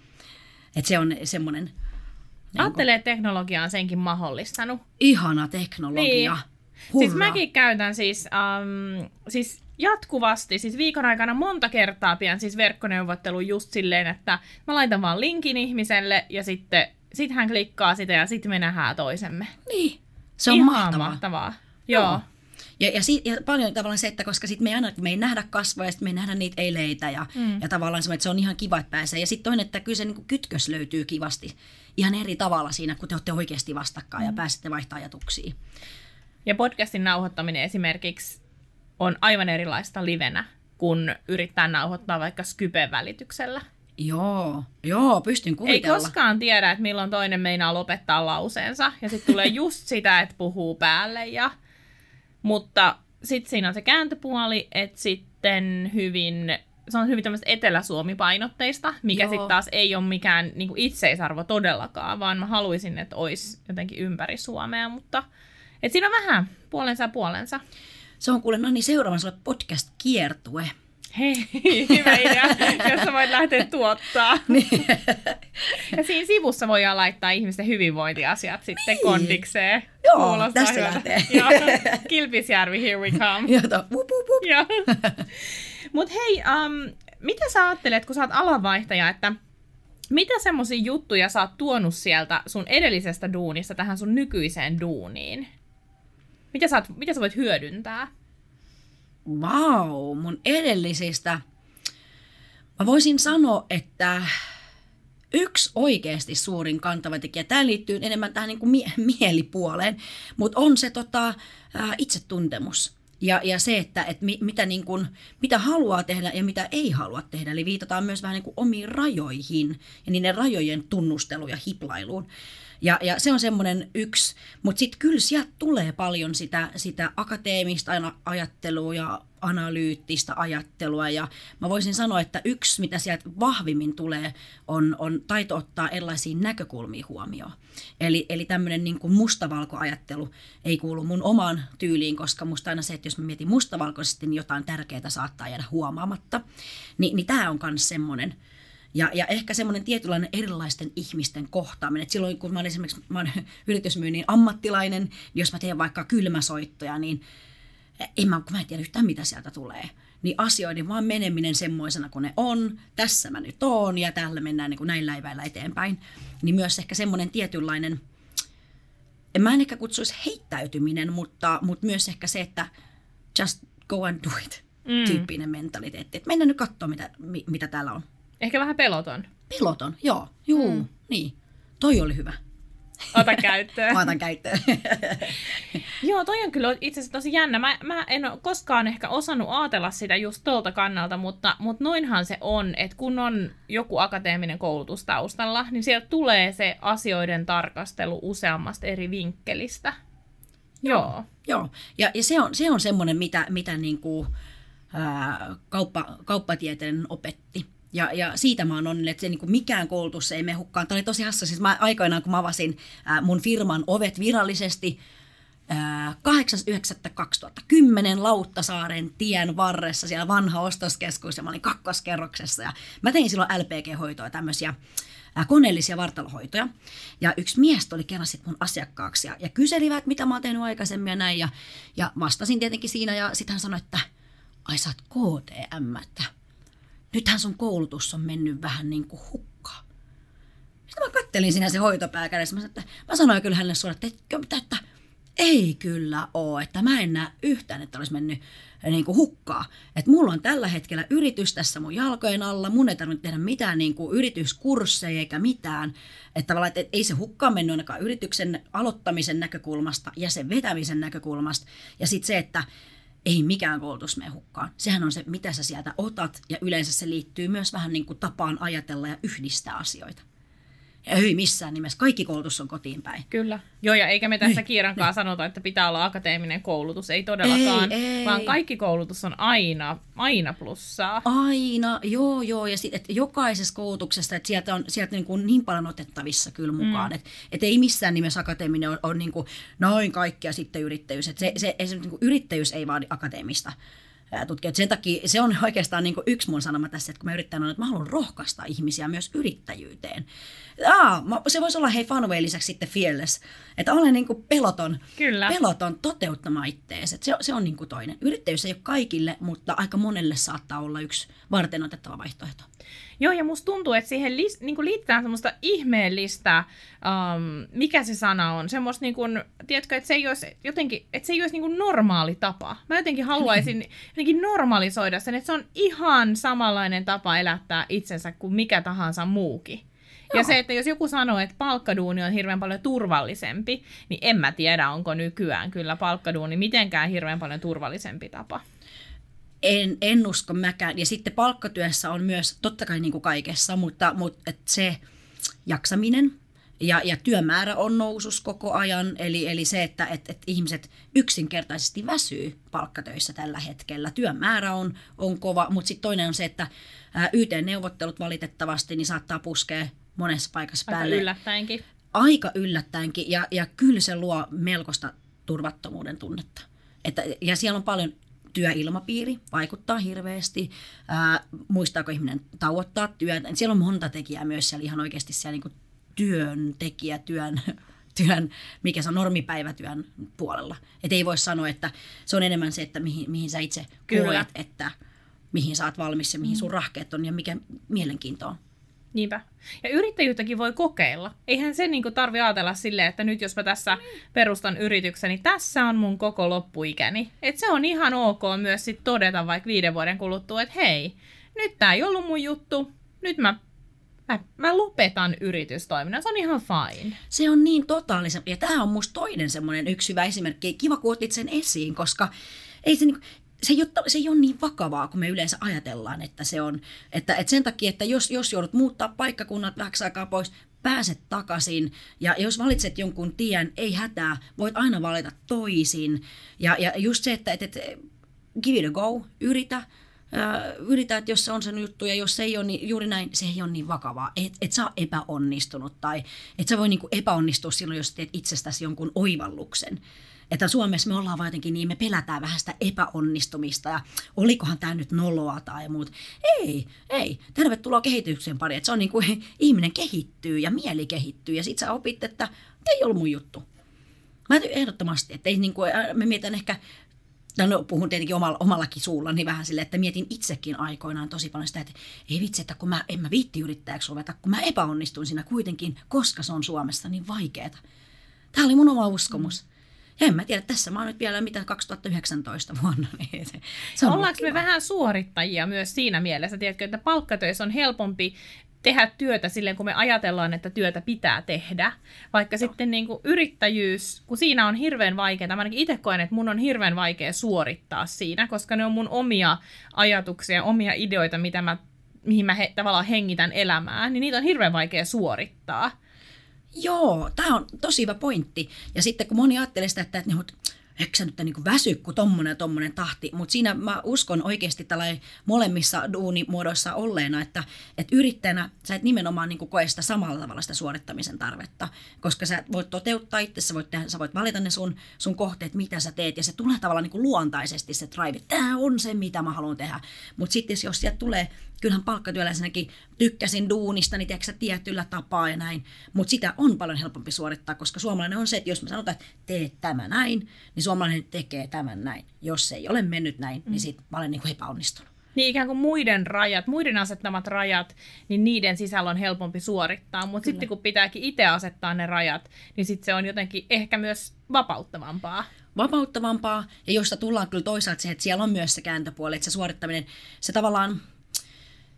Että se on semmoinen... Niin Ajattelee, että teknologia on senkin mahdollistanut. Ihana teknologia. Niin. Hurra. Siis mäkin käytän siis, um, siis jatkuvasti, siis viikon aikana monta kertaa pian siis verkkoneuvottelu just silleen, että mä laitan vaan linkin ihmiselle ja sitten sit hän klikkaa sitä ja sitten me nähdään toisemme. Niin, se on Ihan mahtavaa. mahtavaa. Joo. Joo. Ja, ja, si, ja paljon tavallaan se, että koska sitten me ei, aina, me ei nähdä kasvoja, ja sitten me ei nähdä niitä eileitä, ja, mm. ja tavallaan se, että se on ihan kiva, että pääsee. Ja sitten toinen, että kyllä se niin kytkös löytyy kivasti ihan eri tavalla siinä, kun te olette oikeasti vastakkain mm. ja pääsette vaihtaa ajatuksia. Ja podcastin nauhoittaminen esimerkiksi on aivan erilaista livenä, kun yrittää nauhoittaa vaikka Skypen välityksellä. Joo, joo, pystyn kuvitella. Ei koskaan tiedä, että milloin toinen meinaa lopettaa lauseensa, ja sitten tulee *laughs* just sitä, että puhuu päälle. Ja... Mutta sitten siinä on se kääntöpuoli, että sitten hyvin, se on hyvin tämmöistä Etelä-Suomi-painotteista, mikä sitten taas ei ole mikään niin kuin itseisarvo todellakaan, vaan mä haluaisin, että olisi jotenkin ympäri Suomea, mutta et siinä on vähän puolensa ja puolensa. Se on kuule, no niin seuraavan sulle podcast-kiertue. Hei, *laughs* hyvä idea, jos sä voit lähteä tuottaa. *laughs* Niin. ja siinä sivussa voidaan laittaa ihmisten hyvinvointiasiat sitten niin. kondikseen. Joo, Kuulostaa tästä hyvältä. lähtee. *laughs* Joo. Kilpisjärvi, here we come. Joo, wup, wup, wup. Mutta hei, um, mitä sä ajattelet, kun sä oot alanvaihtaja, että mitä semmoisia juttuja sä oot tuonut sieltä sun edellisestä duunista tähän sun nykyiseen duuniin? Mitä sä, oot, mitä sä voit hyödyntää? Vau, wow, mun edellisistä. Mä voisin sanoa, että yksi oikeasti suurin kantava tekijä, tämä liittyy enemmän tähän niin kuin mie- mielipuoleen, mutta on se tota, ää, itsetuntemus. Ja, ja se, että, että mi, mitä, niin kuin, mitä haluaa tehdä ja mitä ei halua tehdä. Eli viitataan myös vähän niin kuin omiin rajoihin ja niiden rajojen tunnustelu ja hiplailuun. Ja, ja se on semmoinen yksi, mutta sitten kyllä sieltä tulee paljon sitä, sitä akateemista ajattelua ja analyyttistä ajattelua. Ja mä voisin sanoa, että yksi, mitä sieltä vahvimmin tulee, on, on taito ottaa erilaisia näkökulmia huomioon. Eli, eli tämmöinen niin kuin mustavalkoajattelu ei kuulu mun omaan tyyliin, koska musta aina se, että jos mä mietin mustavalkoisesti, niin jotain tärkeää saattaa jäädä huomaamatta. Ni, niin tämä on myös semmoinen, ja, ja ehkä semmoinen tietynlainen erilaisten ihmisten kohtaaminen. Et silloin kun mä olen esimerkiksi mä olen *laughs* yritysmyynnin ammattilainen, niin jos mä teen vaikka kylmäsoittoja, niin en mä, kun mä en tiedä yhtään mitä sieltä tulee. Niin asioiden vaan meneminen semmoisena kuin ne on, tässä mä nyt oon ja tällä mennään niin kuin näillä eväillä eteenpäin. Niin myös ehkä semmoinen tietynlainen, en mä en ehkä kutsuisi heittäytyminen, mutta, mutta myös ehkä se, että just go and do it mm. tyyppinen mentaliteetti. Että mennään nyt katsoa, mitä, mitä täällä on. Ehkä vähän peloton. Peloton, joo. Juu, mm. niin. Toi oli hyvä. Ota käyttöön. *laughs* Otan käyttöön. *laughs* Joo, toi on kyllä itse asiassa tosi jännä. Mä, mä en ole koskaan ehkä osannut ajatella sitä just tuolta kannalta, mutta, mutta noinhan se on, että kun on joku akateeminen koulutus taustalla, niin sieltä tulee se asioiden tarkastelu useammasta eri vinkkelistä. Joo. Joo, ja, ja se on, se on semmoinen, mitä, mitä niin kuin, ää, kauppa, kauppatieteellinen opetti. Ja, ja siitä mä oon onnellinen, että se, niin kuin mikään koulutus ei mene hukkaan. Tämä oli tosi hassa. Siis mä, aikoinaan, kun mä avasin ää, mun firman ovet virallisesti, 8.9.2010 Lauttasaaren tien varressa, siellä vanha ostoskeskus, ja mä olin kakkoskerroksessa. Ja mä tein silloin LPG-hoitoa, tämmöisiä koneellisia vartalohoitoja. Ja yksi mies tuli kerran sitten mun asiakkaaksi ja, ja kyselivät, mitä mä oon tehnyt aikaisemmin ja näin. Ja, ja vastasin tietenkin siinä ja sitten hän sanoi, että ai sä oot KTM, että nythän sun koulutus on mennyt vähän niin kuin hukkaan. Sitten mä kattelin siinä se hoitopää kädessä. Mä sanoin, että mä sanoin kyllä hänelle suoraan, että, että, että ei kyllä ole, että mä en näe yhtään, että olisi mennyt niin kuin hukkaa. Että mulla on tällä hetkellä yritys tässä mun jalkojen alla, mun ei tarvitse tehdä mitään niin kuin yrityskursseja eikä mitään. Että tavallaan, että ei se hukkaa mennyt ainakaan yrityksen aloittamisen näkökulmasta ja sen vetämisen näkökulmasta. Ja sitten se, että ei mikään koulutus mene hukkaan. Sehän on se, mitä sä sieltä otat ja yleensä se liittyy myös vähän niin kuin tapaan ajatella ja yhdistää asioita. Ja ei missään nimessä. Kaikki koulutus on kotiin päin. Kyllä. Joo, ja eikä me tässä niin, Kiirankaan niin. sanota, että pitää olla akateeminen koulutus. Ei todellakaan, ei, ei. vaan kaikki koulutus on aina, aina plussaa. Aina, joo, joo. Ja sit, jokaisessa koulutuksessa, että sieltä on sieltä niin, kuin niin paljon otettavissa kyllä mukaan. Mm. Että et ei missään nimessä akateeminen ole, ole niin kuin noin kaikkea sitten yrittäjyys. Et se, se, se, niin kuin yrittäjyys ei vaadi akateemista tutkijat. Sen takia se on oikeastaan niin yksi mun sanoma tässä, että kun mä yrittänyt, että mä haluan rohkaista ihmisiä myös yrittäjyyteen. Aa, se voisi olla hei Funway lisäksi sitten fearless, että olen niin peloton, Kyllä. peloton toteuttamaan ittees. Se, se on niin toinen. Yrittäjyys ei ole kaikille, mutta aika monelle saattaa olla yksi varten otettava vaihtoehto. Joo, ja musta tuntuu, että siihen li, niin kuin liitetään semmoista ihmeellistä, um, mikä se sana on, semmoista, niin kuin, tiedätkö, että se ei olisi jotenkin, että se ei olisi niin kuin normaali tapa. Mä jotenkin haluaisin *laughs* jotenkin normalisoida sen, että se on ihan samanlainen tapa elättää itsensä kuin mikä tahansa muukin. Joo. Ja se, että jos joku sanoo, että palkkaduuni on hirveän paljon turvallisempi, niin en mä tiedä, onko nykyään kyllä palkkaduuni mitenkään hirveän paljon turvallisempi tapa en, en usko mäkään. Ja sitten palkkatyössä on myös, totta kai niin kuin kaikessa, mutta, mutta et se jaksaminen ja, ja työmäärä on nousus koko ajan. Eli, eli se, että et, et ihmiset yksinkertaisesti väsyy palkkatöissä tällä hetkellä. Työmäärä on, on kova, mutta sitten toinen on se, että YT-neuvottelut valitettavasti niin saattaa puskea monessa paikassa Aika päälle. yllättäenkin. Aika yllättäenkin ja, ja kyllä se luo melkoista turvattomuuden tunnetta. Että, ja siellä on paljon työilmapiiri vaikuttaa hirveästi. Ää, muistaako ihminen tauottaa työtä. Siellä on monta tekijää myös siellä ihan oikeasti siellä niin työntekijä, työn, *laughs* työn, mikä se on normipäivätyön puolella. Et ei voi sanoa, että se on enemmän se, että mihin, mihin sä itse koet, että mihin sä oot valmis ja mihin sun mm. rahkeet on ja mikä mielenkiinto on. Niinpä. Ja yrittäjyyttäkin voi kokeilla. Eihän se niin tarvi ajatella silleen, että nyt jos mä tässä perustan yrityksen, niin tässä on mun koko loppuikäni. Et se on ihan ok myös sit todeta vaikka viiden vuoden kuluttua, että hei, nyt tämä ei ollut mun juttu, nyt mä, mä, mä lopetan yritystoiminnan. Se on ihan fine. Se on niin totaalisen, ja tämä on musta toinen semmoinen yksi hyvä esimerkki. Kiva, kun otit sen esiin, koska ei se, niin, se, ei ole, se ei ole niin vakavaa, kun me yleensä ajatellaan, että se on. Että, että sen takia, että jos, jos joudut muuttaa paikkakunnat vähäksi aikaa pois, pääset takaisin. Ja jos valitset jonkun tien, ei hätää, voit aina valita toisin. Ja, ja just se, että, että, että give it a go, yritä. Yritä, että jos se on sen juttu ja jos se ei ole niin, juuri näin, se ei ole niin vakavaa. Et, et sä epäonnistunut tai et sä voi niinku epäonnistua silloin, jos teet itsestäsi jonkun oivalluksen että Suomessa me ollaan vaan jotenkin niin, me pelätään vähän sitä epäonnistumista ja olikohan tämä nyt noloa tai muut. Ei, ei. Tervetuloa kehityksen pari. Että se on niin kuin *laughs* ihminen kehittyy ja mieli kehittyy ja sit sä opit, että ei ollut mun juttu. Mä ehdottomasti, että ei niin kuin, mä mietin ehkä No, puhun tietenkin omalla, omallakin suulla, niin vähän silleen, että mietin itsekin aikoinaan tosi paljon sitä, että ei vitsi, että kun mä en mä viitti yrittäjäksi ruveta, kun mä epäonnistuin siinä kuitenkin, koska se on Suomessa niin vaikeeta. Tämä oli mun oma uskomus. En mä tiedä, tässä mä oon nyt vielä mitä 2019 vuonna. *laughs* Niin se, se on Ollaanko me vähän suorittajia myös siinä mielessä, tiedätkö, että palkkatöissä on helpompi tehdä työtä silleen, kun me ajatellaan, että työtä pitää tehdä. Vaikka Joo. sitten niin kuin yrittäjyys, kun siinä on hirveän vaikeaa, mä ainakin itse koen, että mun on hirveän vaikea suorittaa siinä, koska ne on mun omia ajatuksia, omia ideoita, mitä mä, mihin mä he, tavallaan hengitän elämää, niin niitä on hirveän vaikea suorittaa. Joo, tämä on tosi hyvä pointti. Ja sitten kun moni ajattelee sitä, että, että eikö sä nyt niin väsy, kun tommonen tommonen tahti. Mutta siinä mä uskon oikeasti tällä molemmissa duunimuodoissa olleena, että, että yrittäjänä sä et nimenomaan niin koe sitä samalla tavalla sitä suorittamisen tarvetta, koska sä voit toteuttaa itse, sä voit, tehdä, sä voit valita ne sun, sun kohteet, mitä sä teet, ja se tulee tavallaan niin luontaisesti se drive, tämä on se, mitä mä haluan tehdä. Mutta sitten jos sieltä tulee kyllähän palkkatyöläisenäkin tykkäsin duunista, niin tiedätkö, tietyllä tapaa ja näin. Mutta sitä on paljon helpompi suorittaa, koska suomalainen on se, että jos mä sanotaan, että tee tämä näin, niin suomalainen tekee tämän näin. Jos se ei ole mennyt näin, niin mm. niin sitten mä olen niin kuin epäonnistunut. Niin ikään kuin muiden rajat, muiden asettamat rajat, niin niiden sisällä on helpompi suorittaa. Mutta sitten kun pitääkin itse asettaa ne rajat, niin sitten se on jotenkin ehkä myös vapauttavampaa vapauttavampaa, ja josta tullaan kyllä toisaalta se, että siellä on myös se kääntöpuoli, että se suorittaminen, se tavallaan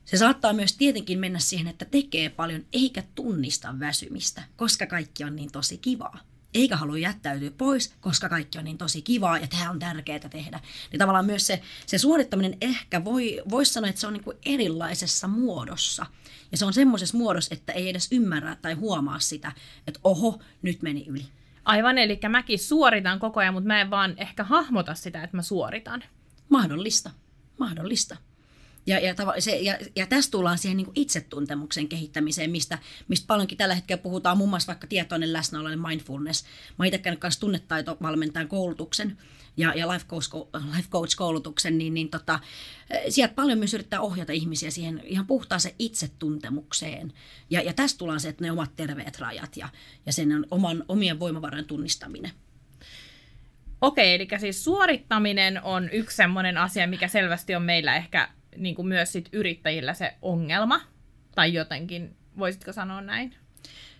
se saattaa myös tietenkin mennä siihen, että tekee paljon eikä tunnista väsymistä, koska kaikki on niin tosi kivaa. Eikä halua jättäytyä pois, koska kaikki on niin tosi kivaa ja tämä on tärkeää tehdä. Niin tavallaan myös se, se suorittaminen ehkä voi, voisi sanoa, että se on niin kuin erilaisessa muodossa. Ja se on semmoisessa muodossa, että ei edes ymmärrä tai huomaa sitä, että oho, nyt meni yli. Aivan, eli mäkin suoritan koko ajan, mutta mä en vaan ehkä hahmota sitä, että mä suoritan. Mahdollista, mahdollista. Ja, ja, se, ja, ja tässä tullaan siihen niin itsetuntemuksen kehittämiseen, mistä, mistä paljonkin tällä hetkellä puhutaan, muun muassa vaikka tietoinen läsnäolo ja mindfulness. Mä itse käynyt kanssa tunnetaitovalmentajan koulutuksen ja, ja life, coach, life coach-koulutuksen, niin, niin tota, sieltä paljon myös yrittää ohjata ihmisiä siihen ihan puhtaaseen itsetuntemukseen. Ja, ja tässä tullaan se, että ne omat terveet rajat ja, ja sen on oman, omien voimavarojen tunnistaminen. Okei, eli siis suorittaminen on yksi sellainen asia, mikä selvästi on meillä ehkä niin kuin myös sit yrittäjillä se ongelma, tai jotenkin, voisitko sanoa näin?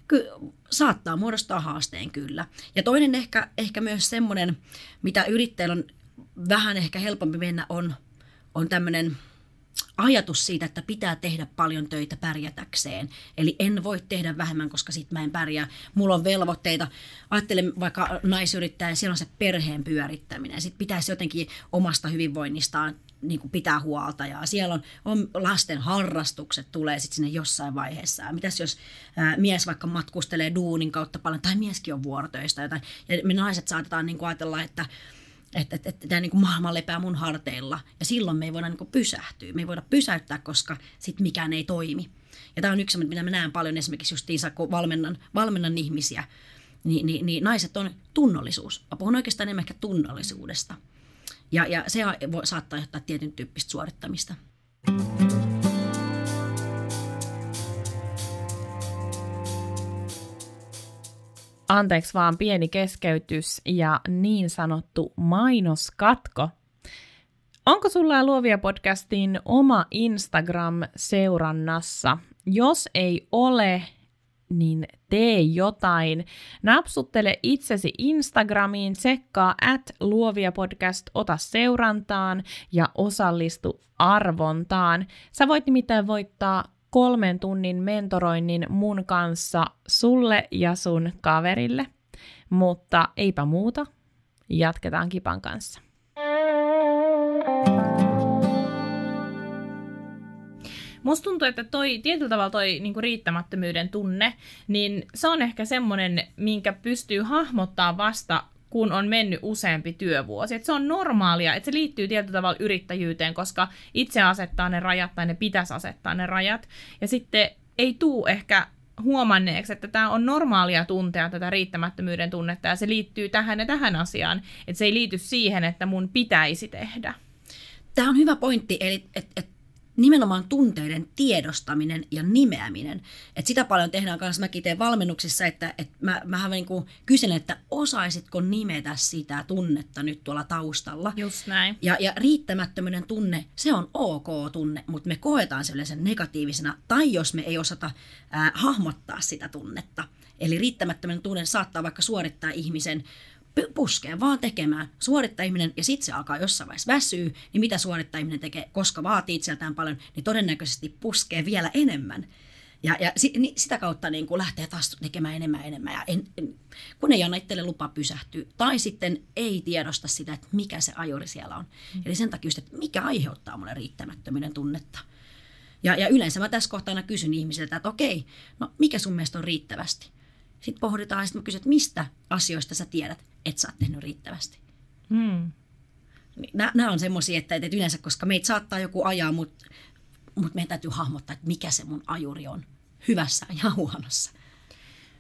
Ky- saattaa muodostaa haasteen kyllä. Ja toinen ehkä, ehkä myös semmoinen, mitä yrittäjillä on vähän ehkä helpompi mennä, on, on tämmöinen ajatus siitä, että pitää tehdä paljon töitä pärjätäkseen. Eli en voi tehdä vähemmän, koska sit mä en pärjää. Mulla on velvoitteita. Ajattelen vaikka naisyrittäjä, siellä on se perheen pyörittäminen. Sitten pitäisi jotenkin omasta hyvinvoinnistaan niin kuin pitää huolta ja siellä on, on lasten harrastukset tulee sitten sinne jossain vaiheessa. Mitäs jos ää, mies vaikka matkustelee duunin kautta paljon tai mieskin on vuorotöistä jotain ja me naiset saatetaan niin kuin ajatella, että että, että, että tämä niin kuin maailma lepää mun harteilla ja silloin me ei voida niin kuin pysähtyä. Me ei voida pysäyttää, koska sitten mikään ei toimi. Ja tämä on yksi, mitä mä näen paljon esimerkiksi justiinsa, kun valmennan, valmennan ihmisiä, niin, niin, niin naiset on tunnollisuus. Mä puhun oikeastaan enemmän ehkä tunnollisuudesta. Ja, ja se voi, saattaa johtaa tietyn tyyppistä suorittamista. Anteeksi vaan pieni keskeytys ja niin sanottu mainoskatko. Onko sulla Luovia podcastin oma Instagram seurannassa? Jos ei ole, niin tee jotain. Napsuttele itsesi Instagramiin, tsekkaa at luovia podcast, ota seurantaan ja osallistu arvontaan. Sä voit nimittäin voittaa kolmen tunnin mentoroinnin mun kanssa sulle ja sun kaverille. Mutta eipä muuta, jatketaan Kipan kanssa. Musta tuntuu, että toi tietyllä tavalla toi niinku riittämättömyyden tunne, niin se on ehkä semmoinen, minkä pystyy hahmottaa vasta kun on mennyt useampi työvuosi. Et se on normaalia, että se liittyy tietyllä tavalla yrittäjyyteen, koska itse asettaa ne rajat tai ne pitäisi asettaa ne rajat. Ja sitten ei tuu ehkä huomanneeksi, että tämä on normaalia tuntea tätä riittämättömyyden tunnetta ja se liittyy tähän ja tähän asiaan. Että se ei liity siihen, että mun pitäisi tehdä. Tämä on hyvä pointti, eli että et nimenomaan tunteiden tiedostaminen ja nimeäminen. Et sitä paljon tehdään kanssa, mäkin teen valmennuksissa, että et mä, mähän niin kuin kyselen, että osaisitko nimetä sitä tunnetta nyt tuolla taustalla. Just näin. Ja, ja riittämättömyyden tunne, se on ok tunne, mutta me koetaan sellaisen negatiivisena, tai jos me ei osata ää, hahmottaa sitä tunnetta. Eli riittämättömyyden tunne saattaa vaikka suorittaa ihmisen puskee vaan tekemään. Suorittaa ihminen ja sitten se alkaa jossain vaiheessa väsyy, niin mitä suorittaa ihminen tekee, koska vaatii itseltään paljon, niin todennäköisesti puskee vielä enemmän. Ja, ja si, niin sitä kautta niin kuin lähtee taas tekemään enemmän ja enemmän, ja en, en, kun ei anna itselle lupa pysähtyä. Tai sitten ei tiedosta sitä, että mikä se ajuri siellä on. Mm. Eli sen takia just, että mikä aiheuttaa mulle riittämättömyyden tunnetta. Ja, ja yleensä mä tässä kohtaa kysyn ihmisiltä, että okei, no mikä sun mielestä on riittävästi? Sitten pohditaan ja sitten mä kysyn, että mistä asioista sä tiedät, että sä oot tehnyt riittävästi. Hmm. Nämä on semmoisia, että, että yleensä, koska meitä saattaa joku ajaa, mutta, mutta meidän täytyy hahmottaa, että mikä se mun ajuri on hyvässä ja huonossa.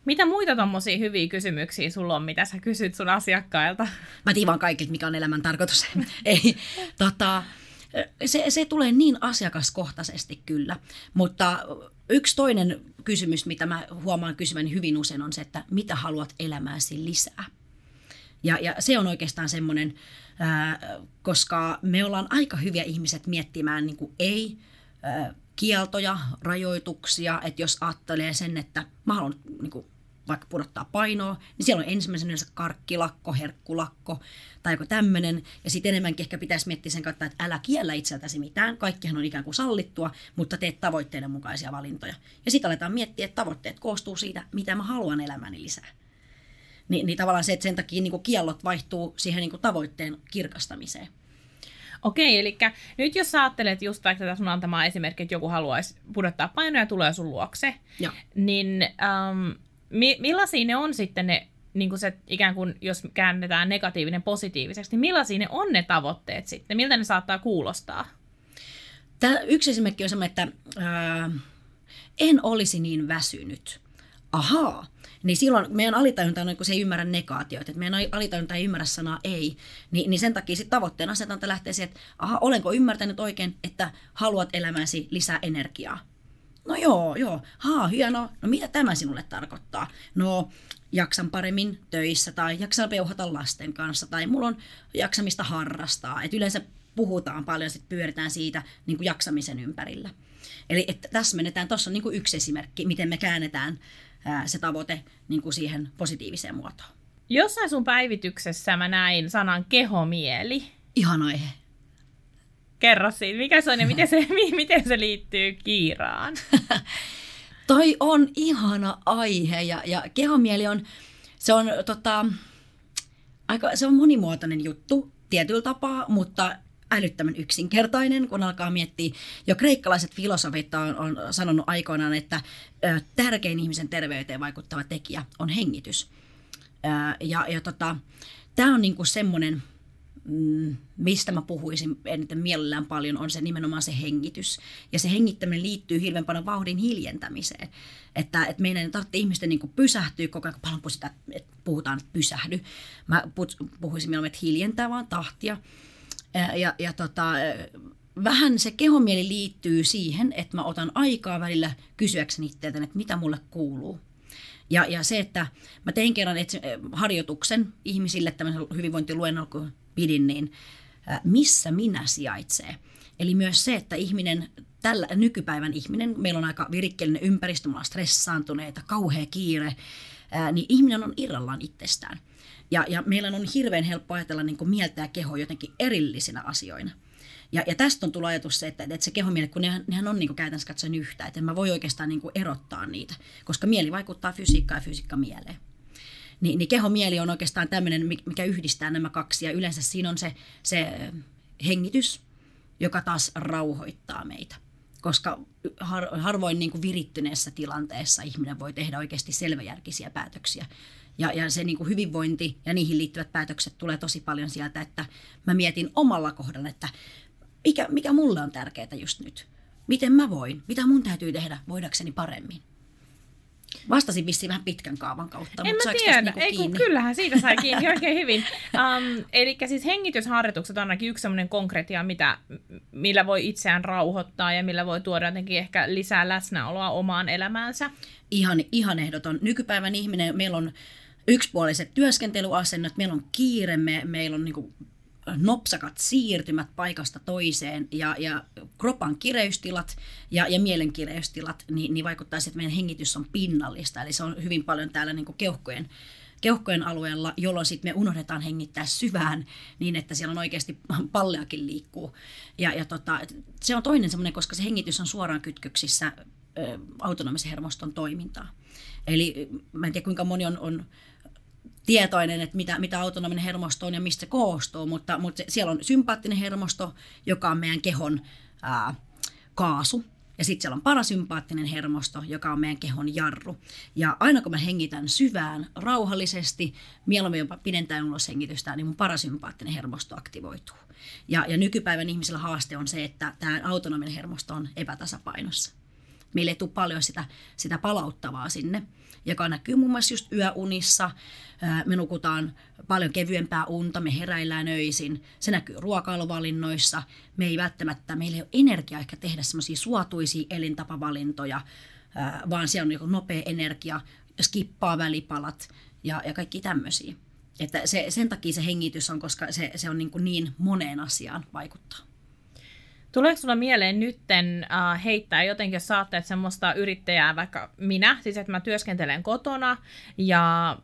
Mitä muita tuommoisia hyviä kysymyksiä sulla on, mitä sä kysyt sun asiakkailta? Mä tiivaan kaikilta, mikä on elämän tarkoitus. *laughs* Ei, tota, se, se tulee niin asiakaskohtaisesti kyllä, mutta yksi toinen kysymys, mitä mä huomaan kysymäni hyvin usein on se, että mitä haluat elämääsi lisää. Ja, ja se on oikeastaan semmoinen, ää, koska me ollaan aika hyviä ihmiset miettimään niin kuin ei, ää, kieltoja, rajoituksia, että jos ajattelee sen, että mä haluan niin kuin, vaikka pudottaa painoa, niin siellä on ensimmäisenä karkkilakko, herkkulakko tai joku tämmöinen. Ja sitten enemmänkin ehkä pitäisi miettiä sen kautta, että älä kiellä itseltäsi mitään. Kaikkihan on ikään kuin sallittua, mutta teet tavoitteiden mukaisia valintoja. Ja sitten aletaan miettiä, että tavoitteet koostuu siitä, mitä mä haluan elämäni lisää. Ni, niin tavallaan se, että sen takia niin kiellot vaihtuu siihen niin tavoitteen kirkastamiseen. Okei, eli nyt jos sä ajattelet just vaikka tätä sun antamaa esimerkkiä, että joku haluaisi pudottaa painoa ja tulee sun luokse, ja. niin ähm, mi- millaisia ne on sitten ne, niin kuin se, ikään kuin jos käännetään negatiivinen positiiviseksi, niin millaisia ne on ne tavoitteet sitten? Miltä ne saattaa kuulostaa? Tämä yksi esimerkki on semmoinen, että ää, en olisi niin väsynyt. Ahaa, niin silloin meidän alitajunta on, kun se ei ymmärrä negaatioita, että meidän alitajunta ei ymmärrä sanaa ei, niin, niin sen takia sitten tavoitteen asetanta lähtee siihen, että aha, olenko ymmärtänyt oikein, että haluat elämäsi lisää energiaa. No joo, joo, haa, hieno. No mitä tämä sinulle tarkoittaa? No, jaksan paremmin töissä tai jaksan peuhata lasten kanssa tai mulla on jaksamista harrastaa. Et yleensä puhutaan paljon, sitten pyöritään siitä niin kuin jaksamisen ympärillä. Eli että tässä menetään, tuossa on niin kuin yksi esimerkki, miten me käännetään ää, se tavoite niin kuin siihen positiiviseen muotoon. Jossain sun päivityksessä mä näin sanan kehomieli. Ihan aihe. Kerro siitä, mikä se on ja miten se, *laughs* miten se liittyy kiiraan? *laughs* Toi on ihana aihe ja, ja kehomieli on, se on, tota, aika, se on monimuotoinen juttu tietyllä tapaa, mutta älyttömän yksinkertainen, kun alkaa miettiä. Jo kreikkalaiset filosofit on, on sanonut aikoinaan, että ö, tärkein ihmisen terveyteen vaikuttava tekijä on hengitys. Ö, ja ja tota, tämä on niinku semmoinen, mm, mistä mä puhuisin eniten mielellään paljon, on se nimenomaan se hengitys. Ja se hengittäminen liittyy hirveän paljon vauhdin hiljentämiseen. Että, että meidän ei tarvitse ihmisten niin pysähtyä koko ajan, paljon että puhutaan, että pysähdy. Mä puhuisin mieluummin, että hiljentää vaan tahtia. Ja, ja, ja tota, vähän se kehomieli liittyy siihen, että mä otan aikaa välillä kysyäkseni itseltä, että mitä mulle kuuluu. Ja, ja se, että mä tein kerran harjoituksen ihmisille tämmöisen hyvinvointiluennolla, kun pidin, niin missä minä sijaitsee. Eli myös se, että ihminen, tällä nykypäivän ihminen, meillä on aika virikkeellinen ympäristö, me ollaan stressaantuneita, kauhea kiire, niin ihminen on irrallaan itsestään. Ja, ja meillä on hirveän helppo ajatella niin kuin mieltä ja keho jotenkin erillisinä asioina. Ja, ja tästä on tullut ajatus se, että, että se kehomieli, kun nehän, nehän on niin kuin käytännössä katsoen yhtä, että en mä voi oikeastaan niin kuin erottaa niitä, koska mieli vaikuttaa fysiikkaan ja fysiikka mieleen. Ni, niin kehomieli on oikeastaan tämmöinen, mikä yhdistää nämä kaksi ja yleensä siinä on se, se hengitys, joka taas rauhoittaa meitä. Koska har, harvoin niin kuin virittyneessä tilanteessa ihminen voi tehdä oikeasti selväjärkisiä päätöksiä. Ja, ja se niin kuin hyvinvointi ja niihin liittyvät päätökset tulee tosi paljon sieltä, että mä mietin omalla kohdalla, että mikä, mikä mulle on tärkeää just nyt. Miten mä voin? Mitä mun täytyy tehdä voidakseni paremmin? Vastasin vissiin vähän pitkän kaavan kautta, en mutta mä tiedä, niinku ei kun kyllähän siitä sai kiinni *laughs* oikein hyvin. Um, eli siis hengitysharjoitukset on ainakin yksi sellainen konkretia, mitä, millä voi itseään rauhoittaa ja millä voi tuoda jotenkin ehkä lisää läsnäoloa omaan elämäänsä. Ihan, ihan ehdoton. Nykypäivän ihminen, meillä on yksipuoliset työskentelyasennot, meillä on kiire, me, meillä on niin nopsakat siirtymät paikasta toiseen ja, ja kropan kireystilat ja, ja mielen kireystilat, niin, niin vaikuttaa siihen, että meidän hengitys on pinnallista. Eli se on hyvin paljon täällä niin keuhkojen, keuhkojen alueella, jolloin sitten me unohdetaan hengittää syvään niin, että siellä on oikeasti palleakin liikkuu. Ja, ja tota, se on toinen semmoinen, koska se hengitys on suoraan kytköksissä autonomisen hermoston toimintaa. Eli mä en tiedä kuinka moni on, on tietoinen, että mitä, mitä autonominen hermosto on ja mistä se koostuu, mutta, mutta siellä on sympaattinen hermosto, joka on meidän kehon ää, kaasu, ja sitten siellä on parasympaattinen hermosto, joka on meidän kehon jarru. Ja aina kun mä hengitän syvään, rauhallisesti, mieluummin jopa pidentään ulos hengitystä, niin mun parasympaattinen hermosto aktivoituu. Ja, ja nykypäivän ihmisellä haaste on se, että tämä autonominen hermosto on epätasapainossa. Meille ei tule paljon sitä, sitä palauttavaa sinne, joka näkyy muun muassa just yöunissa. Me nukutaan paljon kevyempää unta, me heräillään öisin. Se näkyy ruokailuvalinnoissa. Me ei välttämättä, meillä ei ole energiaa ehkä tehdä semmoisia suotuisia elintapavalintoja, vaan siellä on joku nopea energia, skippaa välipalat ja, ja kaikki tämmöisiä. Että se, sen takia se hengitys on, koska se, se on niin, niin moneen asiaan vaikuttaa. Tuleeko sulla mieleen nytten äh, heittää jotenkin, jos saatte semmoista yrittäjää, vaikka minä, siis että mä työskentelen kotona ja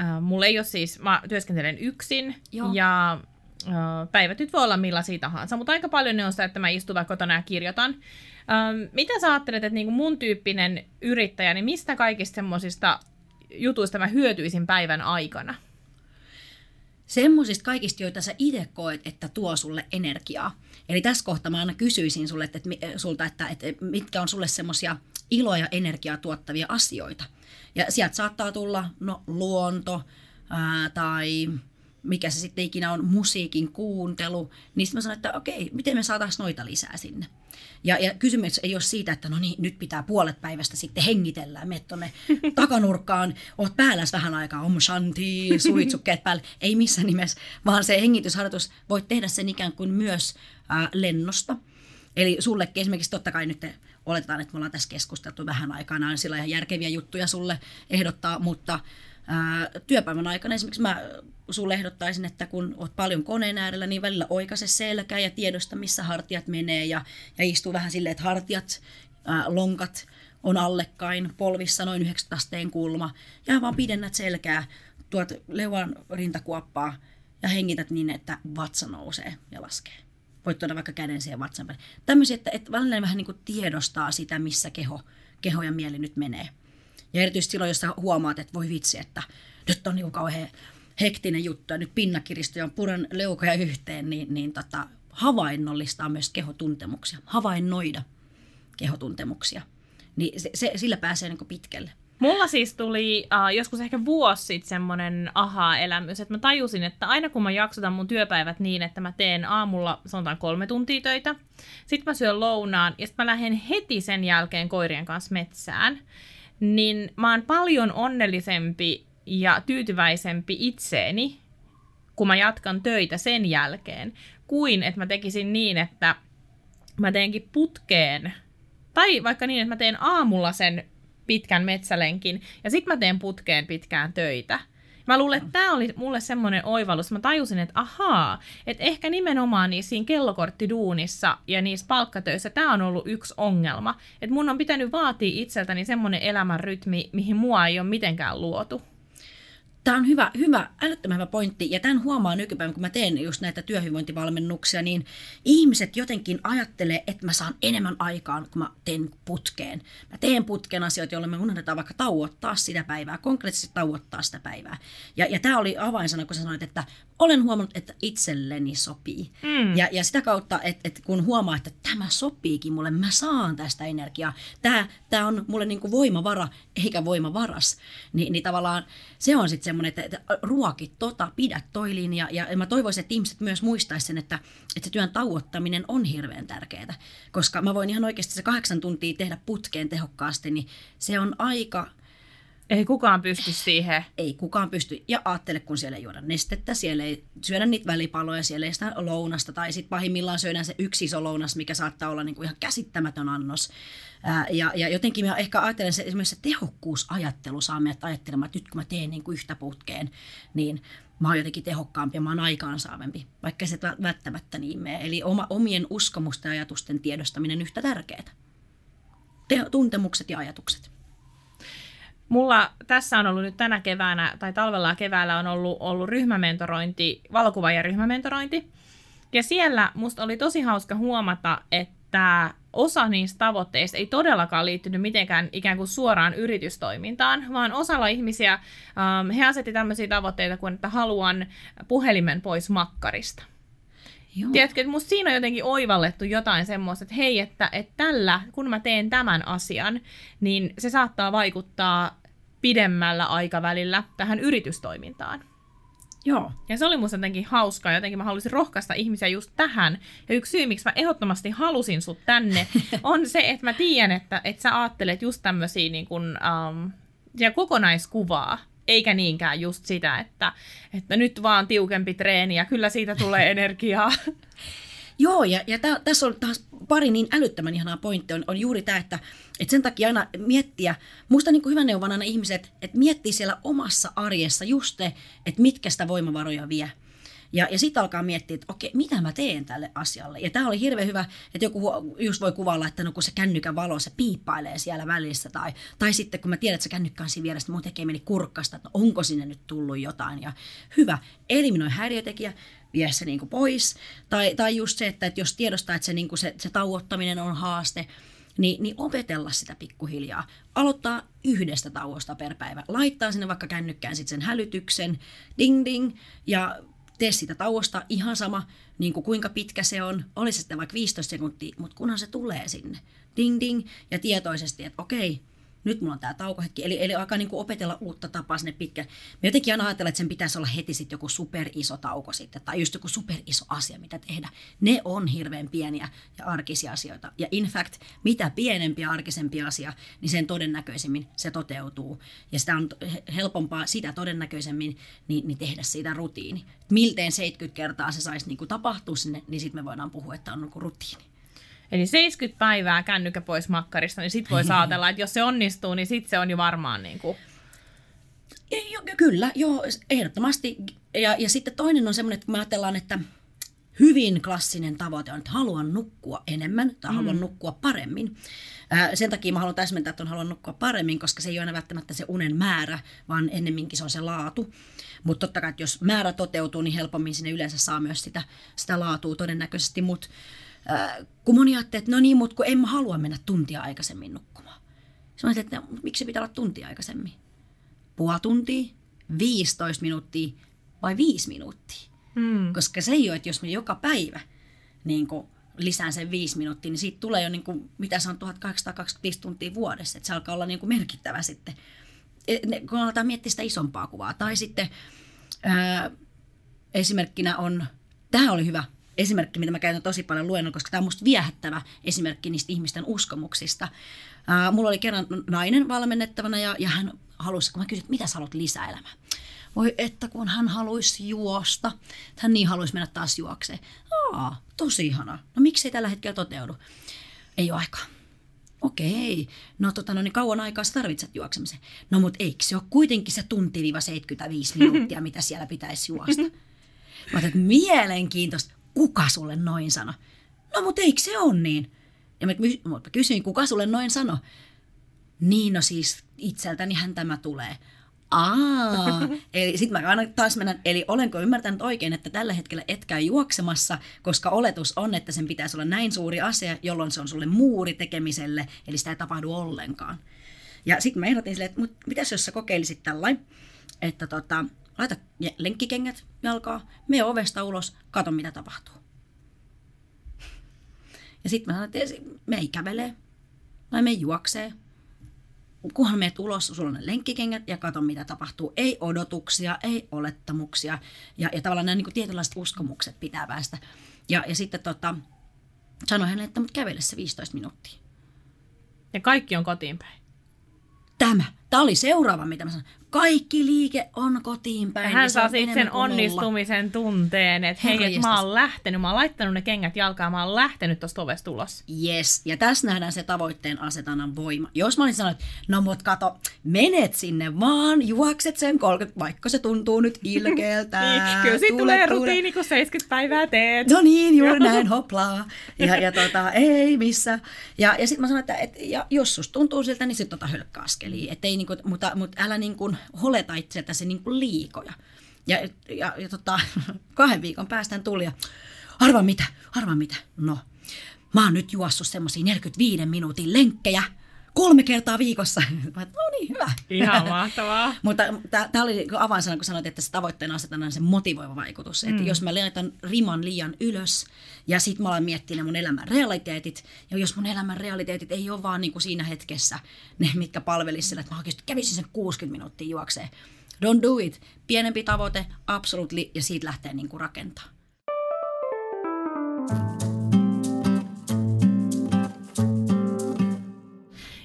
äh, mulla ei ole siis, mä työskentelen yksin Joo. ja äh, päivät nyt voi olla millaisia tahansa, mutta aika paljon ne on sitä, että mä istun vaikka kotona ja kirjoitan. Ähm, mitä sä ajattelet, että niinku mun tyyppinen yrittäjä, niin mistä kaikista semmoisista jutuista mä hyötyisin päivän aikana? Semmoisista kaikista, joita sä itse koet, että tuo sulle energiaa. Eli tässä kohtaa mä aina kysyisin sulle, että, sulta, että, että mitkä on sulle semmoisia iloa ja energiaa tuottavia asioita. Ja sieltä saattaa tulla no, luonto ää, tai mikä se sitten ikinä on, musiikin kuuntelu, niin sitten mä sanon, että okei, miten me saataisiin noita lisää sinne. Ja, ja kysymys ei ole siitä, että no niin, nyt pitää puolet päivästä sitten hengitellä, menet tuonne *laughs* takanurkkaan, oot päälläs vähän aikaa, om shanti, suitsukkeet *laughs* päälle. Ei missään nimessä, vaan se hengitysharjoitus, voit tehdä sen ikään kuin myös ää, lennosta. Eli sullekin esimerkiksi totta kai nyt oletetaan, että me ollaan tässä keskusteltu vähän on sillä ihan järkeviä juttuja sulle ehdottaa, mutta työpäivän aikana esimerkiksi mä sulle ehdottaisin, että kun oot paljon koneen äärellä, niin välillä oikaise selkä ja tiedosta, missä hartiat menee ja, ja istuu vähän silleen, että hartiat, ää, lonkat on allekkain, polvissa noin 90 asteen kulma ja vaan pidennät selkää, tuot leuan rintakuoppaa ja hengität niin, että vatsa nousee ja laskee. Voit tuoda vaikka käden siihen vatsan päälle. Tämmöisiä, että, että välillä vähän niin kuin tiedostaa sitä, missä keho, keho ja mieli nyt menee. Ja erityisesti silloin, jos sä huomaat, että voi vitsi, että nyt on niin kauhean hektinen juttu ja nyt pinnakiristö ja puran leukoja yhteen, niin, niin tota, havainnollistaa myös kehotuntemuksia, havainnoida kehotuntemuksia. Niin se, se, sillä pääsee niin pitkälle. Mulla siis tuli uh, joskus ehkä vuosi sitten semmoinen aha-elämys, että mä tajusin, että aina kun mä jaksotan mun työpäivät niin, että mä teen aamulla sanotaan kolme tuntia töitä, sitten mä syön lounaan ja sitten mä lähden heti sen jälkeen koirien kanssa metsään, niin mä oon paljon onnellisempi ja tyytyväisempi itseeni, kun mä jatkan töitä sen jälkeen, kuin että mä tekisin niin, että mä teenkin putkeen, tai vaikka niin, että mä teen aamulla sen pitkän metsälenkin, ja sitten mä teen putkeen pitkään töitä. Mä luulen, että tämä oli mulle semmoinen oivallus. Mä tajusin, että ahaa, että ehkä nimenomaan niin siinä kellokorttiduunissa ja niissä palkkatöissä tämä on ollut yksi ongelma. Että mun on pitänyt vaatia itseltäni semmoinen elämänrytmi, mihin mua ei ole mitenkään luotu. Tämä on hyvä, hyvä, älyttömän hyvä pointti, ja tämän huomaa nykypäivänä, kun mä teen just näitä työhyvinvointivalmennuksia, niin ihmiset jotenkin ajattelee, että mä saan enemmän aikaan, kun mä teen putkeen. Mä teen putkeen asioita, joilla me unohdetaan vaikka tauottaa sitä päivää, konkreettisesti tauottaa sitä päivää. Ja, ja tämä oli avainsana, kun sä sanoit, että olen huomannut, että itselleni sopii. Mm. Ja, ja sitä kautta, että, että kun huomaa, että tämä sopiikin mulle, mä saan tästä energiaa, tämä, tämä on mulle niin kuin voimavara eikä voimavaras, niin, niin tavallaan se on sitten semmoinen, että, että ruokit tota, pidä toi linja. Ja mä toivoisin, että ihmiset myös muistaisivat sen, että, että se työn tauottaminen on hirveän tärkeää. Koska mä voin ihan oikeasti se kahdeksan tuntia tehdä putkeen tehokkaasti, niin se on aika ei kukaan pysty siihen. Ei kukaan pysty. Ja ajattele, kun siellä ei juoda nestettä, siellä ei syödä niitä välipaloja, siellä ei sitä lounasta, tai sitten pahimmillaan syödään se yksi iso lounas, mikä saattaa olla niinku ihan käsittämätön annos. Ää, ja, ja jotenkin mä ehkä ajattelen, se, esimerkiksi se tehokkuusajattelu saa meidät ajattelemaan, että nyt kun mä teen niinku yhtä putkeen, niin mä oon jotenkin tehokkaampi ja mä oon aikaansaavempi, vaikka se välttämättä niin mene. Eli oma, omien uskomusten ja ajatusten tiedostaminen yhtä tärkeää. Te, tuntemukset ja ajatukset. Mulla tässä on ollut nyt tänä keväänä tai talvella ja keväällä on ollut, ollut ryhmämentorointi, valokuva- ja ryhmämentorointi. Ja siellä musta oli tosi hauska huomata, että osa niistä tavoitteista ei todellakaan liittynyt mitenkään ikään kuin suoraan yritystoimintaan, vaan osalla ihmisiä ähm, he asetti tämmöisiä tavoitteita kuin, että haluan puhelimen pois makkarista. Joo. Tiedätkö, että musta siinä on jotenkin oivallettu jotain semmoista, että hei, että, että tällä, kun mä teen tämän asian, niin se saattaa vaikuttaa pidemmällä aikavälillä tähän yritystoimintaan. Joo. Ja se oli musta jotenkin hauskaa, jotenkin mä halusin rohkaista ihmisiä just tähän. Ja yksi syy, miksi mä ehdottomasti halusin sut tänne, *laughs* on se, että mä tiedän, että, että sä ajattelet just tämmöisiä niin kuin, um, ja kokonaiskuvaa, eikä niinkään just sitä, että, että nyt vaan tiukempi treeni ja kyllä siitä tulee *laughs* energiaa. Joo, ja, ja tä, tässä on taas pari niin älyttömän ihanaa pointtia, on, on juuri tämä, että, että sen takia aina miettiä, muista niin kuin hyvä neuvon aina ihmiset, että miettii siellä omassa arjessa just te, että mitkä sitä voimavaroja vie. Ja, ja sitten alkaa miettiä, että okei, mitä mä teen tälle asialle. Ja tämä oli hirveän hyvä, että joku just voi kuvailla, että no kun se kännykän valo, se piippailee siellä välissä. Tai, tai sitten kun mä tiedän, että se kännykkä on siinä vieressä, niin mun tekee meni kurkkasta, että no onko sinne nyt tullut jotain. Ja hyvä, eliminoi häiriötekijä, vie se niin kuin pois. Tai, tai just se, että, että jos tiedostaa, että se, niin kuin se, se tauottaminen on haaste, niin, niin opetella sitä pikkuhiljaa. Aloittaa yhdestä tauosta per päivä. Laittaa sinne vaikka kännykkään sitten sen hälytyksen, ding ding, ja tee sitä tauosta ihan sama, niin kuin kuinka pitkä se on. Olisi sitten vaikka 15 sekuntia, mutta kunhan se tulee sinne. Ding ding, ja tietoisesti, että okei, nyt mulla on tämä taukohetki. Eli, eli alkaa niinku opetella uutta tapaa sinne pitkä. Me jotenkin aina ajatellaan, että sen pitäisi olla heti sitten joku super iso tauko sitten, tai just joku super iso asia, mitä tehdä. Ne on hirveän pieniä ja arkisia asioita. Ja in fact, mitä pienempi ja arkisempi asia, niin sen todennäköisemmin se toteutuu. Ja sitä on helpompaa sitä todennäköisemmin niin, niin tehdä siitä rutiini. Milteen 70 kertaa se saisi niinku tapahtua sinne, niin sitten me voidaan puhua, että on niinku rutiini. Eli 70 päivää kännykkä pois makkarista, niin sit voi saatella, että jos se onnistuu, niin sit se on jo varmaan niin kuin... Kyllä, joo, ehdottomasti. Ja, ja sitten toinen on semmoinen, että kun me ajatellaan, että hyvin klassinen tavoite on, että haluan nukkua enemmän tai mm. haluan nukkua paremmin. Ää, sen takia mä haluan täsmentää, että on haluan nukkua paremmin, koska se ei ole aina välttämättä se unen määrä, vaan ennemminkin se on se laatu. Mutta totta kai, että jos määrä toteutuu, niin helpommin sinne yleensä saa myös sitä, sitä laatua todennäköisesti. Mutta Äh, kun moni ajattelee, että no niin, mutta kun en mä halua mennä tuntia aikaisemmin nukkumaan. Sitten että no, miksi pitää olla tuntia aikaisemmin? Puoli tuntia, 15 minuuttia vai 5 minuuttia? Hmm. Koska se ei ole, että jos me joka päivä niin kuin lisään sen viisi minuuttia, niin siitä tulee jo, niin kuin, mitä se on, 1825 tuntia vuodessa. Että se alkaa olla niin kuin merkittävä sitten, e, kun aletaan miettiä sitä isompaa kuvaa. Tai sitten ää, esimerkkinä on, tämä oli hyvä, esimerkki, mitä mä käytän tosi paljon luennolla, koska tämä on musta viehättävä esimerkki niistä ihmisten uskomuksista. Uh, mulla oli kerran nainen valmennettavana ja, ja hän halusi, kun mä kysyin, mitä sä haluat lisäelämää? Voi että kun hän haluaisi juosta, hän niin haluaisi mennä taas juokseen. Aa, tosi ihana. No miksi ei tällä hetkellä toteudu? Ei ole aikaa. Okei, no, tota, no niin kauan aikaa sä tarvitset juoksemiseen. No mutta eikö se ole kuitenkin se tunti-75 minuuttia, *laughs* mitä siellä pitäisi juosta? Mä otan, että mielenkiintoista kuka sulle noin sano? No mutta eikö se on niin? Ja mä, mä kysyin, kuka sulle noin sano? Niin, no siis itseltänihän tämä tulee. Aa, *laughs* eli sitten mä aina taas mennä, eli olenko ymmärtänyt oikein, että tällä hetkellä et käy juoksemassa, koska oletus on, että sen pitäisi olla näin suuri asia, jolloin se on sulle muuri tekemiselle, eli sitä ei tapahdu ollenkaan. Ja sitten mä ehdotin silleen, että mut mitäs jos sä kokeilisit tällainen, että tota, laita lenkkikengät jalkaa, mene ovesta ulos, kato mitä tapahtuu. Ja sitten mä sanoin, että me ei kävelee, tai me ei juoksee. Kunhan meet ulos, sulla on ne lenkkikengät ja kato mitä tapahtuu. Ei odotuksia, ei olettamuksia. Ja, ja tavallaan nämä niin tietynlaiset uskomukset pitää päästä. Ja, ja sitten tota, sanoin hänelle, että mut kävele se 15 minuuttia. Ja kaikki on kotiin päin. Tämä. Tämä oli seuraava, mitä mä sanoin kaikki liike on kotiin päin. Ja hän saa sitten sen onnistumisen tunteen, että hei, että mä oon lähtenyt, mä oon laittanut ne kengät jalkaan, mä oon lähtenyt tuosta ovesta ulos. Yes, ja tässä nähdään se tavoitteen asetannan voima. Jos mä olisin sanonut, että no mut kato, menet sinne vaan, juokset sen 30, vaikka se tuntuu nyt *laughs* ilkeältä. niin, kyllä siitä tulee tule. rutiini, kun 70 päivää teet. No niin, juuri näin, hoplaa. Ja, ja *laughs* tota, ei missä. Ja, ja sitten mä sanoin, että et, ja jos susta tuntuu siltä, niin sitten tota hölkkäaskeliin. Et ei, niinku, mutta, mutta älä niin kuin, holeta itseltä se niin kuin liikoja. Ja, ja, ja tota, *laughs* kahden viikon päästä tuli ja arva mitä, arva mitä. No, mä oon nyt juossut semmoisia 45 minuutin lenkkejä kolme kertaa viikossa. *laughs* Mä, no niin, hyvä. Ihan mahtavaa. *laughs* Mutta tämä oli niinku avainsana, kun sanoit, että se tavoitteena asetetaan se motivoiva vaikutus. Mm. Että jos mä laitan riman liian ylös ja sitten mä alan miettiä ne mun elämän realiteetit, ja jos mun elämän realiteetit ei ole vaan niin kuin siinä hetkessä ne, mitkä palvelisivat sille, että mä oikeasti kävisin sen 60 minuuttia juokseen. Don't do it. Pienempi tavoite, absolutely, ja siitä lähtee niin kuin rakentaa.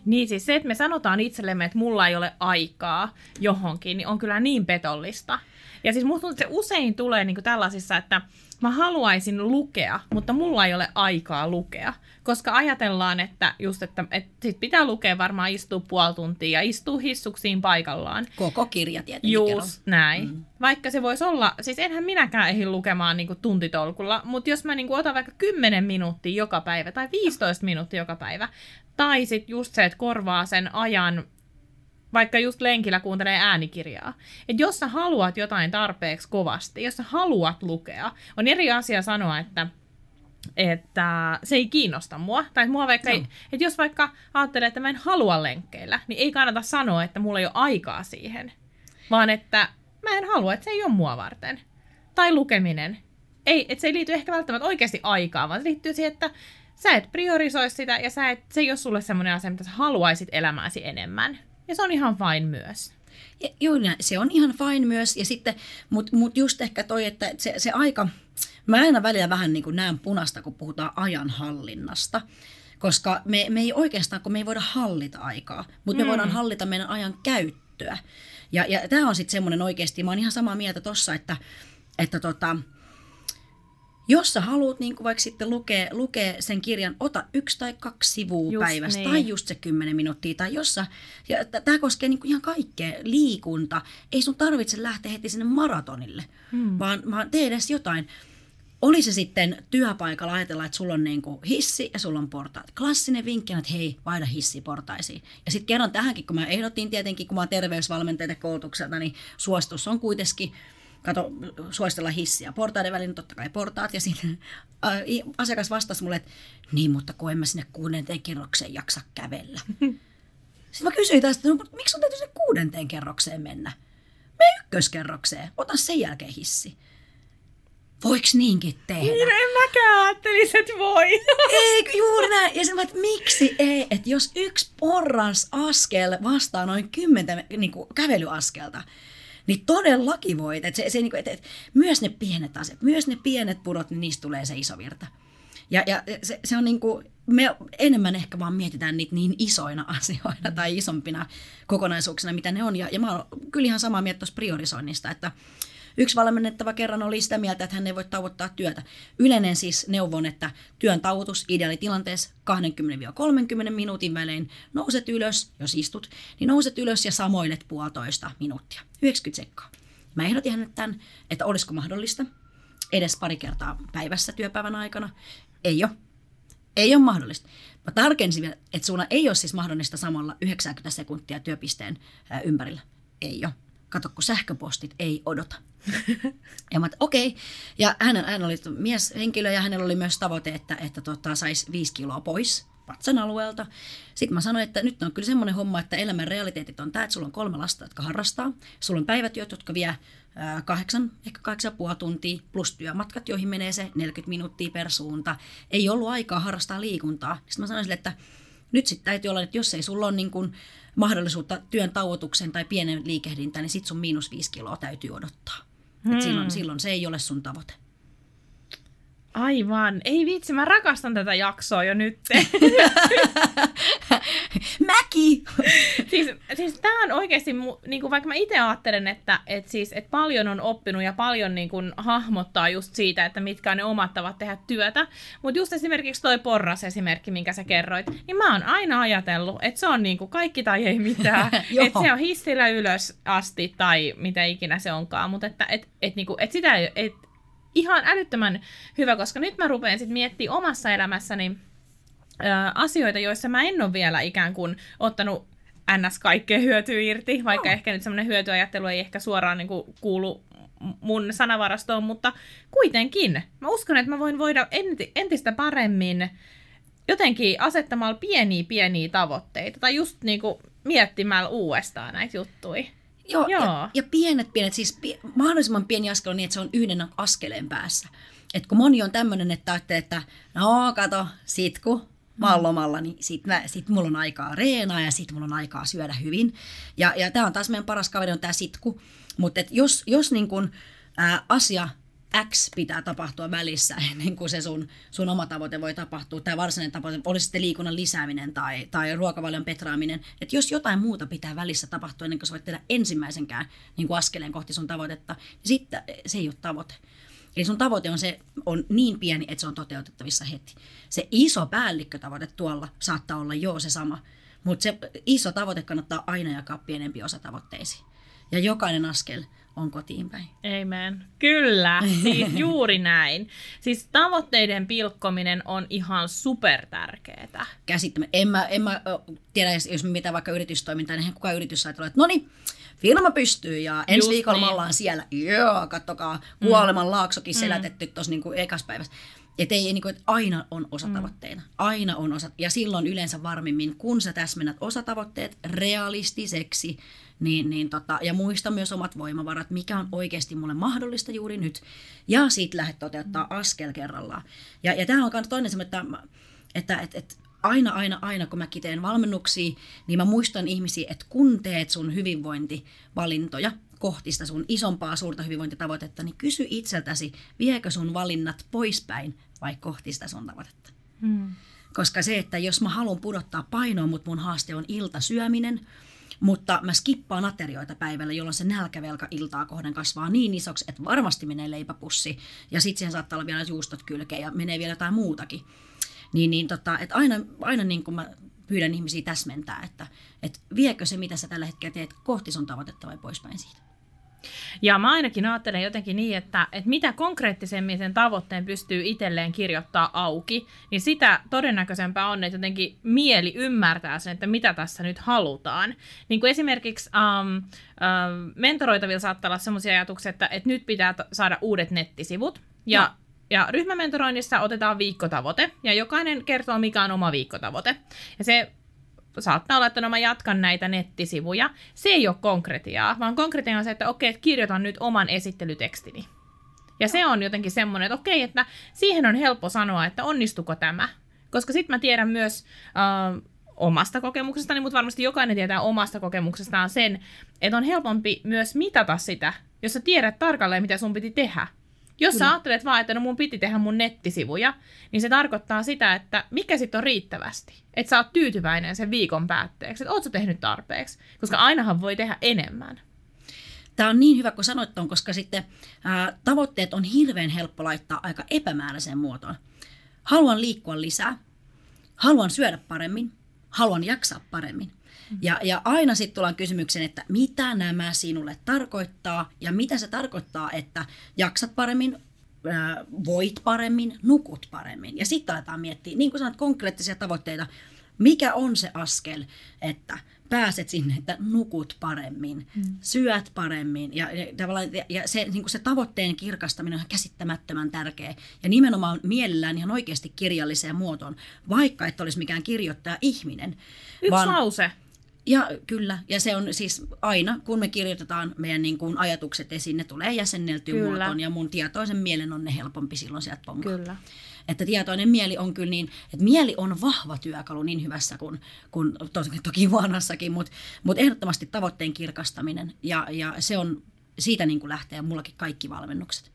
Niin siis se, että me sanotaan itsellemme, että mulla ei ole aikaa johonkin, niin on kyllä niin petollista. Ja siis musta se usein tulee niin tällaisissa, että mä haluaisin lukea, mutta mulla ei ole aikaa lukea. Koska ajatellaan, että just, että, että sit pitää lukea varmaan istua puoli tuntia ja istuu hissuksiin paikallaan. Koko kirja tietenkin. Just kerron. näin. Mm. Vaikka se voisi olla, siis enhän minäkään ehdi lukemaan niin kuin tuntitolkulla, mutta jos mä niin kuin otan vaikka 10 minuuttia joka päivä tai 15 minuuttia joka päivä, tai sitten just se, että korvaa sen ajan vaikka just lenkillä kuuntelee äänikirjaa. Että jos sä haluat jotain tarpeeksi kovasti, jos sä haluat lukea, on eri asia sanoa, että että se ei kiinnosta mua. Tai mua vaikka no. ei, että jos vaikka ajattelee, että mä en halua lenkkeillä, niin ei kannata sanoa, että mulla ei ole aikaa siihen. Vaan että mä en halua, että se ei ole mua varten. Tai lukeminen. Ei, että se ei liity ehkä välttämättä oikeasti aikaan, vaan se liittyy siihen, että sä et priorisoi sitä ja sä et, se ei ole sulle semmoinen asia, mitä sä haluaisit elämääsi enemmän. Ja se on ihan fine myös. Ja, joo, se on ihan fine myös. Ja sitten, mutta mut just ehkä toi, että se, se aika, mä aina välillä vähän niin kuin näen punasta, kun puhutaan ajanhallinnasta. Koska me, me ei oikeastaan, kun me ei voida hallita aikaa, mutta me mm. voidaan hallita meidän ajan käyttöä. Ja, ja tämä on sitten semmoinen oikeasti, mä oon ihan samaa mieltä tossa, että, että tota, jos sä haluat niin vaikka sitten lukea, lukea sen kirjan, ota yksi tai kaksi sivua just päivästä niin. tai just se kymmenen minuuttia. Tai jossa, ja tämä koskee niin ihan kaikkea, liikunta. Ei sun tarvitse lähteä heti sinne maratonille, hmm. vaan, vaan tee edes jotain. Oli se sitten työpaikalla ajatella, että sulla on niin kuin hissi ja sulla on portaat. Klassinen vinkki on, että hei, vaihda hissi portaisiin. Ja sitten kerran tähänkin, kun mä ehdotin tietenkin, kun mä oon terveysvalmentajat koulutukselta, niin suositus on kuitenkin – kato, suositella hissiä. Portaiden välin totta kai portaat. Ja sitten äh, asiakas vastasi mulle, että niin, mutta kun en mä sinne kuudenteen kerrokseen jaksa kävellä. *laughs* Sitten mä kysyin taas, että no, miksi on täytyy sinne kuudenteen kerrokseen mennä? Me ykköskerrokseen, ota sen jälkeen hissi. Voiks niinkin tehdä? Niin, en mäkään ajattelisi, että voi. *laughs* Eikö juuri näin? Ja sitten että miksi ei? Että jos yksi porras askel vastaa noin kymmentä niin kuin kävelyaskelta, niin todellakin voit. Että se, se, niin kuin, että, että myös ne pienet asiat, myös ne pienet pudot, niin niistä tulee se iso virta. Ja, ja se, se on niin kuin, me enemmän ehkä vaan mietitään niitä niin isoina *laughs* asioina tai isompina kokonaisuuksina, mitä ne on. Ja, ja mä oon kyllä ihan samaa mieltä tuossa priorisoinnista, että Yksi valmennettava kerran oli sitä mieltä, että hän ei voi tauottaa työtä. Yleinen siis neuvon, että työn tauotus ideaalitilanteessa 20-30 minuutin välein. Nouset ylös, jos istut, niin nouset ylös ja samoilet puolitoista minuuttia. 90 sekkaa. Mä ehdotin hänelle tämän, että olisiko mahdollista edes pari kertaa päivässä työpäivän aikana. Ei ole. Ei ole mahdollista. Mä tarkensin vielä, että sulla ei ole siis mahdollista samalla 90 sekuntia työpisteen ympärillä. Ei ole kato kun sähköpostit ei odota. *laughs* ja mä okei. Okay. Ja hän, hän oli mieshenkilö ja hänellä oli myös tavoite, että, että tota, saisi viisi kiloa pois vatsan alueelta. Sitten mä sanoin, että nyt on kyllä semmoinen homma, että elämän realiteetit on tämä, että sulla on kolme lasta, jotka harrastaa. Sulla on päivätyöt, jotka vie kahdeksan, ehkä kahdeksan puoli tuntia, plus työmatkat, joihin menee se 40 minuuttia per suunta. Ei ollut aikaa harrastaa liikuntaa. Sitten mä sanoin sille, että nyt sitten täytyy olla, että jos ei sulla ole niin kuin mahdollisuutta työn tauotukseen tai pienen liikehdintään, niin sitten sun miinus viisi kiloa täytyy odottaa. Hmm. silloin, silloin se ei ole sun tavoite. Aivan. Ei vitsi, mä rakastan tätä jaksoa jo nyt. *laughs* Mäki! *laughs* siis, siis tämä on oikeasti, niin kuin vaikka mä itse ajattelen, että et siis, et paljon on oppinut ja paljon niin kuin, hahmottaa just siitä, että mitkä on ne omat tavat tehdä työtä. Mutta just esimerkiksi toi porras esimerkki, minkä sä kerroit, niin mä oon aina ajatellut, että se on niin kuin kaikki tai ei mitään. *laughs* että se on hissillä ylös asti tai mitä ikinä se onkaan. Mutta että et, et, niin kuin, et sitä ei, et, ihan älyttömän hyvä, koska nyt mä rupean sitten miettimään omassa elämässäni ö, asioita, joissa mä en ole vielä ikään kuin ottanut ns. kaikkea hyötyä irti, vaikka oh. ehkä nyt semmoinen hyötyajattelu ei ehkä suoraan niin kuin kuulu mun sanavarastoon, mutta kuitenkin. Mä uskon, että mä voin voida entistä paremmin jotenkin asettamalla pieniä pieniä tavoitteita tai just niinku miettimällä uudestaan näitä juttuja. Joo, Joo. Ja, ja pienet, pienet, siis pie, mahdollisimman pieni askel on niin, että se on yhden askeleen päässä. Et kun moni on tämmöinen, että ajattelee, että no kato, sit kun mä oon lomalla, niin sit, mä, sit mulla on aikaa reenaa ja sit mulla on aikaa syödä hyvin. Ja, ja tämä on taas meidän paras kaveri on tämä sitku. Mutta jos, jos niin kun, ää, asia X pitää tapahtua välissä *laughs* ennen kuin se sun, sun oma tavoite voi tapahtua, tai varsinainen tavoite, olisi sitten liikunnan lisääminen tai, tai ruokavalion petraaminen, että jos jotain muuta pitää välissä tapahtua ennen kuin sä voit tehdä ensimmäisenkään niin kuin askeleen kohti sun tavoitetta, niin sitten se ei ole tavoite. Eli sun tavoite on, se, on niin pieni, että se on toteutettavissa heti. Se iso päällikkötavoite tuolla saattaa olla jo se sama, mutta se iso tavoite kannattaa aina jakaa pienempi osa tavoitteisiin. Ja jokainen askel on kotiin päin. Amen. Kyllä, siis *laughs* juuri näin. Siis tavoitteiden pilkkominen on ihan super tärkeetä. Käsittämä. En mä, en mä tiedä, jos- mitä vaikka yritystoimintaa, niin kukaan yritys saa että no niin, firma pystyy ja ensi Just viikolla me niin. ollaan siellä. Joo, kattokaa, kuoleman laaksokin selätetty tuossa niin ekas päivässä. Että ei, niin kuin, että aina on osatavoitteena. Aina on osa. Ja silloin yleensä varmimmin, kun sä täsmennät osatavoitteet realistiseksi, niin, niin tota, ja muista myös omat voimavarat, mikä on oikeasti mulle mahdollista juuri nyt. Ja sit lähdet toteuttaa askel kerrallaan. Ja, ja tämä on myös toinen semmoinen, että, että, että, että aina, aina, aina, kun mäkin teen valmennuksia, niin mä muistan ihmisiä, että kun teet sun hyvinvointivalintoja kohti sitä sun isompaa suurta hyvinvointitavoitetta, niin kysy itseltäsi, viekö sun valinnat poispäin vai kohti sitä sun tavoitetta. Hmm. Koska se, että jos mä haluan pudottaa painoa, mutta mun haaste on iltasyöminen, mutta mä skippaan aterioita päivällä, jolloin se nälkävelka iltaa kohden kasvaa niin isoksi, että varmasti menee leipäpussi ja sitten siihen saattaa olla vielä juustot kylkeen ja menee vielä jotain muutakin. Niin, niin tota, että aina, aina niin kuin mä pyydän ihmisiä täsmentää, että, että viekö se, mitä sä tällä hetkellä teet, kohti sun tavoitetta vai poispäin siitä. Ja mä ainakin ajattelen jotenkin niin, että, että mitä konkreettisemmin sen tavoitteen pystyy itselleen kirjoittaa auki, niin sitä todennäköisempää on, että jotenkin mieli ymmärtää sen, että mitä tässä nyt halutaan. Niin kuin esimerkiksi um, um, mentoroitavilla saattaa olla sellaisia ajatuksia, että, että nyt pitää t- saada uudet nettisivut. Ja, Joo. ja ryhmämentoroinnissa otetaan viikkotavoite, ja jokainen kertoo, mikä on oma viikkotavoite. Ja se saattaa olla, että no mä jatkan näitä nettisivuja. Se ei ole konkretiaa, vaan konkretia on se, että okei, että kirjoitan nyt oman esittelytekstini. Ja se on jotenkin semmoinen, että okei, että siihen on helppo sanoa, että onnistuko tämä. Koska sitten mä tiedän myös äh, omasta kokemuksestani, mutta varmasti jokainen tietää omasta kokemuksestaan sen, että on helpompi myös mitata sitä, jos sä tiedät tarkalleen, mitä sun piti tehdä. Jos sä ajattelet vaan, että no mun piti tehdä mun nettisivuja, niin se tarkoittaa sitä, että mikä sitten on riittävästi. Että sä oot tyytyväinen sen viikon päätteeksi, että oot sä tehnyt tarpeeksi. Koska ainahan voi tehdä enemmän. Tämä on niin hyvä, kun sanoit ton, koska sitten ää, tavoitteet on hirveän helppo laittaa aika epämääräiseen muotoon. Haluan liikkua lisää, haluan syödä paremmin, haluan jaksaa paremmin. Ja, ja aina sitten tullaan kysymykseen, että mitä nämä sinulle tarkoittaa ja mitä se tarkoittaa, että jaksat paremmin, ää, voit paremmin, nukut paremmin. Ja sitten aletaan miettiä, niin kuin sanot, konkreettisia tavoitteita. Mikä on se askel, että pääset sinne, että nukut paremmin, mm. syöt paremmin. Ja, ja, tavallaan- ja, ja se, niin kuin se tavoitteen kirkastaminen on käsittämättömän tärkeä. Ja nimenomaan mielellään ihan oikeasti kirjalliseen muotoon, vaikka et olisi mikään kirjoittaja ihminen. Yksi Vaan... lause. Ja kyllä, ja se on siis aina, kun me kirjoitetaan meidän niin kuin ajatukset esiin, ne tulee jäsenneltyä Kyllä. muotoon, ja mun tietoisen mielen on ne helpompi silloin sieltä ponkaa. Kyllä. Että tietoinen mieli on kyllä niin, että mieli on vahva työkalu niin hyvässä kuin, kuin toki, toki huonossakin, mutta mut ehdottomasti tavoitteen kirkastaminen, ja, ja se on, siitä niin kuin lähtee mullakin kaikki valmennukset.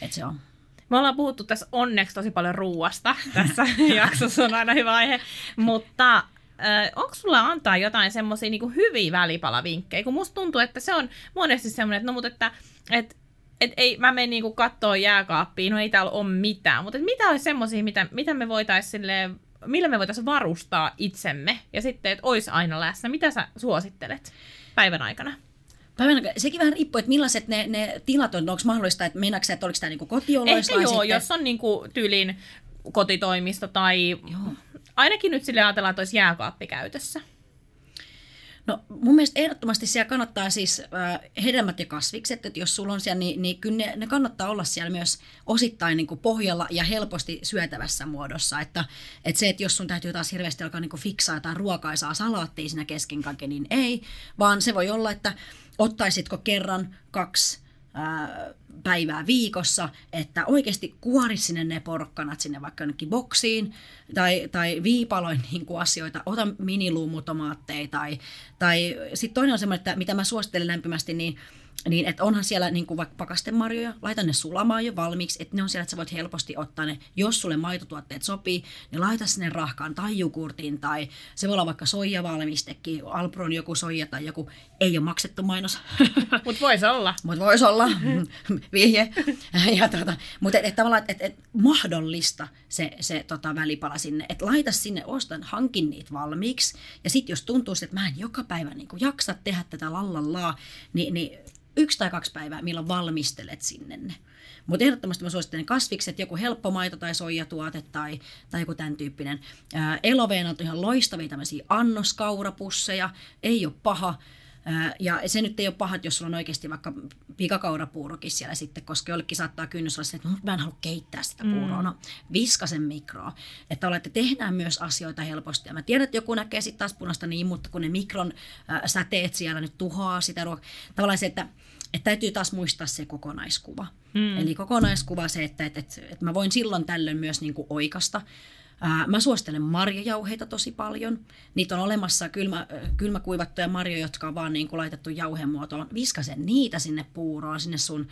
Että se on. Me ollaan puhuttu tässä onneksi tosi paljon ruuasta. Tässä *laughs* jaksossa on aina hyvä aihe. Mutta onko sulla antaa jotain semmoisia niinku hyviä välipalavinkkejä? Kun musta tuntuu, että se on monesti semmoinen, että no mutta että et, et ei, mä menen niinku kattoo jääkaappiin, no ei täällä ole mitään. Mutta mitä olisi semmoisia, mitä, mitä me voitaisiin millä me voitaisiin varustaa itsemme ja sitten, että olisi aina läsnä. Mitä sä suosittelet päivän aikana? Päivänä, sekin vähän riippuu, että millaiset ne, ne tilat on. Onko mahdollista, että sä, että oliko tämä niinku kotioloissa? Ehkä joo, sitten... jos on niinku tyylin kotitoimisto tai Joo. Ainakin nyt sille ajatellaan, että olisi jääkaappi käytössä. No mun mielestä ehdottomasti siellä kannattaa siis äh, hedelmät ja kasvikset, että jos sulla on siellä, niin, niin kyllä ne, ne kannattaa olla siellä myös osittain niin kuin pohjalla ja helposti syötävässä muodossa. Että, että se, että jos sun täytyy taas hirveästi alkaa niin kuin fiksaa jotain ruokaisaa salaattia siinä kesken kaiken, niin ei, vaan se voi olla, että ottaisitko kerran, kaksi, päivää viikossa, että oikeasti kuori sinne ne porkkanat sinne vaikka jonnekin boksiin tai, tai viipaloin *laughs* niin asioita, ota miniluumutomaatteja tai, tai sitten toinen on semmoinen, että mitä mä suosittelen lämpimästi, niin niin että onhan siellä niin kuin vaikka pakastemarjoja, laita ne sulamaan jo valmiiksi, että ne on siellä, että sä voit helposti ottaa ne, jos sulle maitotuotteet sopii, niin laita sinne rahkaan tai jogurtin tai se voi olla vaikka soijavalmistekin, Alpron joku soija tai joku, ei ole maksettu mainos. *laughs* Mutta voisi olla. Mutta voisi olla, *laughs* vihje. *laughs* ja tota, Mutta et, et, tavallaan, että et, et, mahdollista se, se tota, välipala sinne, että laita sinne, ostan, hankin niitä valmiiksi ja sitten jos tuntuu, että mä en joka päivä niin jaksa tehdä tätä lallallaa, niin, niin yksi tai kaksi päivää, milloin valmistelet sinne ne. Mutta ehdottomasti mä suosittelen kasvikset, joku helppo maito tai soijatuote tai, tai joku tämän tyyppinen. Eloveen on ihan loistavia tämmöisiä annoskaurapusseja, ei ole paha. Ja se nyt ei ole pahat, jos sulla on oikeasti vaikka pikakaurapuurokin siellä sitten, koska jollekin saattaa kynnys olla se, että mä en halua keittää sitä puuroa. Mm. No, viska sen mikroa. Että olette tehdään myös asioita helposti. Ja mä tiedän, että joku näkee sitten taas punaista niin, mutta kun ne mikron äh, säteet siellä nyt tuhoaa sitä ruokaa. Tavallaan se, että että täytyy taas muistaa se kokonaiskuva. Mm. Eli kokonaiskuva se, että, että, että, että mä voin silloin tällöin myös niin kuin oikasta. Mä suosittelen marjajauheita tosi paljon. Niitä on olemassa kylmä, kylmäkuivattuja marjoja, jotka on vaan niin kuin laitettu jauhemuotoon. Viskasen niitä sinne puuroon, sinne sun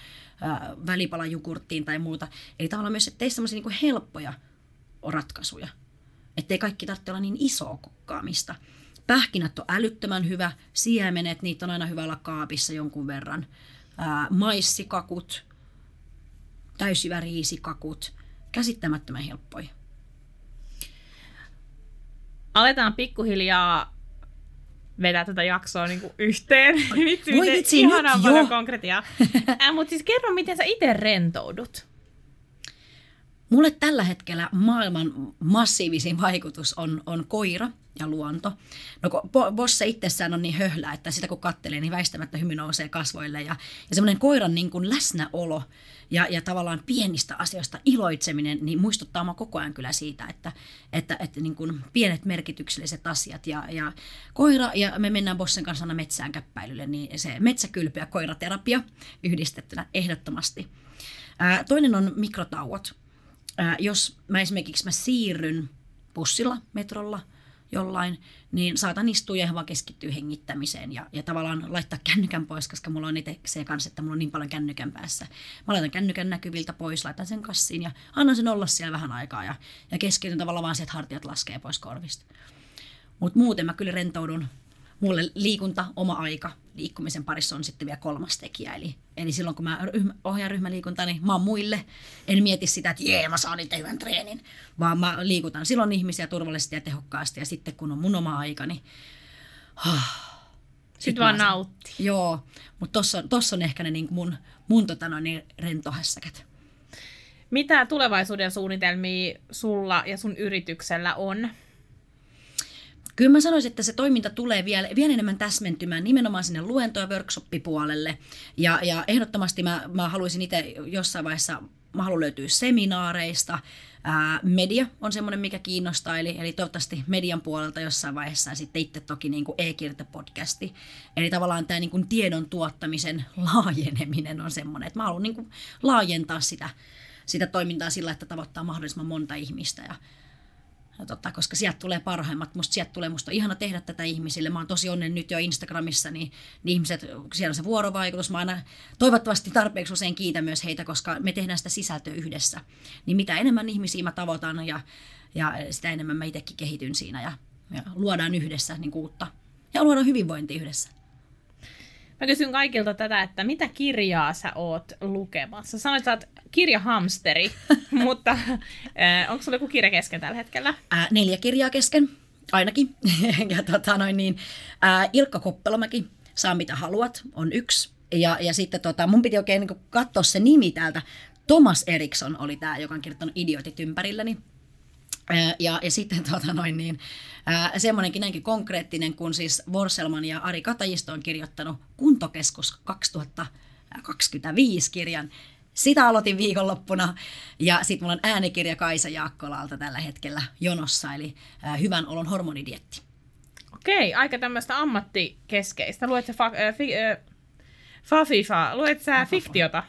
välipalajukurttiin tai muuta. Eli tavallaan myös, että tee niin helppoja ratkaisuja. Että ei kaikki tarvitse olla niin isoa kokkaamista. Pähkinät on älyttömän hyvä, siemenet, niitä on aina hyvä olla kaapissa jonkun verran. Maissikakut, täysjyväriisikakut, käsittämättömän helppoja. Aletaan pikkuhiljaa vetää tätä jaksoa niin kuin yhteen. vitsi, Voi *laughs* vitsi, nyt paljon konkretiaa. *laughs* äh, Mutta siis kerro, miten sä itse rentoudut? Mulle tällä hetkellä maailman massiivisin vaikutus on, on koira ja luonto. No kun Bosse itsessään on niin höhlä, että sitä kun kattelee, niin väistämättä hymy nousee kasvoille. Ja, ja semmoinen koiran niin kuin läsnäolo ja, ja tavallaan pienistä asioista iloitseminen, niin muistuttaa mua koko ajan kyllä siitä, että, että, että niin kuin pienet merkitykselliset asiat. Ja, ja koira, ja me mennään Bossen kanssa aina metsään käppäilylle, niin se metsäkylpy ja koiraterapia yhdistettynä ehdottomasti. Ää, toinen on mikrotauot. Ää, jos mä esimerkiksi mä siirryn bussilla, metrolla, jollain, niin saatan istua ja vaan keskittyä hengittämiseen ja, ja tavallaan laittaa kännykän pois, koska mulla on itse se kanssa, että mulla on niin paljon kännykän päässä. Mä laitan kännykän näkyviltä pois, laitan sen kassiin ja annan sen olla siellä vähän aikaa ja, ja keskityn tavallaan vaan se, että hartiat laskee pois korvista. Mutta muuten mä kyllä rentoudun mulle liikunta, oma aika liikkumisen parissa on sitten vielä kolmas tekijä. Eli, eli silloin kun mä ryhmä, ohjaan ryhmäliikuntaa, niin mä oon muille. En mieti sitä, että jee, mä saan niitä hyvän treenin, vaan mä liikutan silloin ihmisiä turvallisesti ja tehokkaasti. Ja sitten kun on mun oma aika, niin... Oh, sitten vaan nautti. Joo, mutta tossa, tossa on ehkä ne niin mun, mun tota noin, niin rentohässäkät. Mitä tulevaisuuden suunnitelmia sulla ja sun yrityksellä on? Kyllä mä sanoisin, että se toiminta tulee vielä, vielä enemmän täsmentymään nimenomaan sinne luento- ja workshoppipuolelle. Ja, ja ehdottomasti mä, mä haluaisin itse jossain vaiheessa, mä haluan löytyä seminaareista. Ää, media on semmoinen, mikä kiinnostaa, eli, eli toivottavasti median puolelta jossain vaiheessa ja sitten itse toki niin kuin e-kirjapodcasti. Eli tavallaan tämä niin kuin tiedon tuottamisen *laughs* laajeneminen on semmoinen, että mä haluan niin kuin laajentaa sitä, sitä toimintaa sillä, että tavoittaa mahdollisimman monta ihmistä ja tota, koska sieltä tulee parhaimmat. Musta sieltä tulee, musta ihana tehdä tätä ihmisille. Mä oon tosi onnen nyt jo Instagramissa, niin, niin ihmiset, siellä on se vuorovaikutus. Mä aina toivottavasti tarpeeksi usein kiitän myös heitä, koska me tehdään sitä sisältöä yhdessä. Niin mitä enemmän ihmisiä mä tavoitan ja, ja sitä enemmän mä itsekin kehityn siinä ja, ja luodaan yhdessä niin uutta. Ja luodaan hyvinvointi yhdessä. Mä kysyn kaikilta tätä, että mitä kirjaa sä oot lukemassa? Sanoit, että sä oot kirjahamsteri, *laughs* mutta äh, onko sulla joku kirja kesken tällä hetkellä? Ää, neljä kirjaa kesken, ainakin. *laughs* ja tota noin niin, ää, Ilkka Koppelomäki, Saa mitä haluat, on yksi. Ja, ja sitten tota, mun piti oikein niin katsoa se nimi täältä. Thomas Eriksson oli tämä, joka on kirjoittanut Idiotit ympärilläni. Ja, ja sitten *laughs* tota noin niin, semmoinenkin näinkin konkreettinen, kun siis Vorselman ja Ari Katajisto on kirjoittanut Kuntokeskus 2025 kirjan. Sitä aloitin viikonloppuna ja sitten mulla on äänikirja Kaisa Jaakkolalta tällä hetkellä jonossa, eli Hyvän olon hormonidietti. Okei, aika tämmöistä ammattikeskeistä. Luet sä fa- äh, fi- äh, Fafifa, luet sä fiktiota?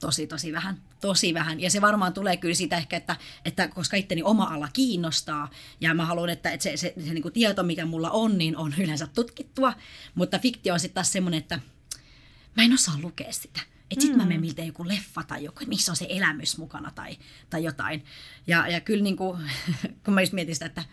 Tosi, tosi vähän. Tosi vähän. Ja se varmaan tulee kyllä siitä ehkä, että, että koska itteni oma ala kiinnostaa ja mä haluan, että, että se, se, se, se niin kuin tieto, mikä mulla on, niin on yleensä tutkittua. Mutta fiktio on sitten taas semmoinen, että mä en osaa lukea sitä. Että sitten mm. mä menen miltä joku leffa tai joku, missä on se elämys mukana tai, tai jotain. Ja, ja kyllä niin kuin, *laughs* kun mä just mietin sitä, että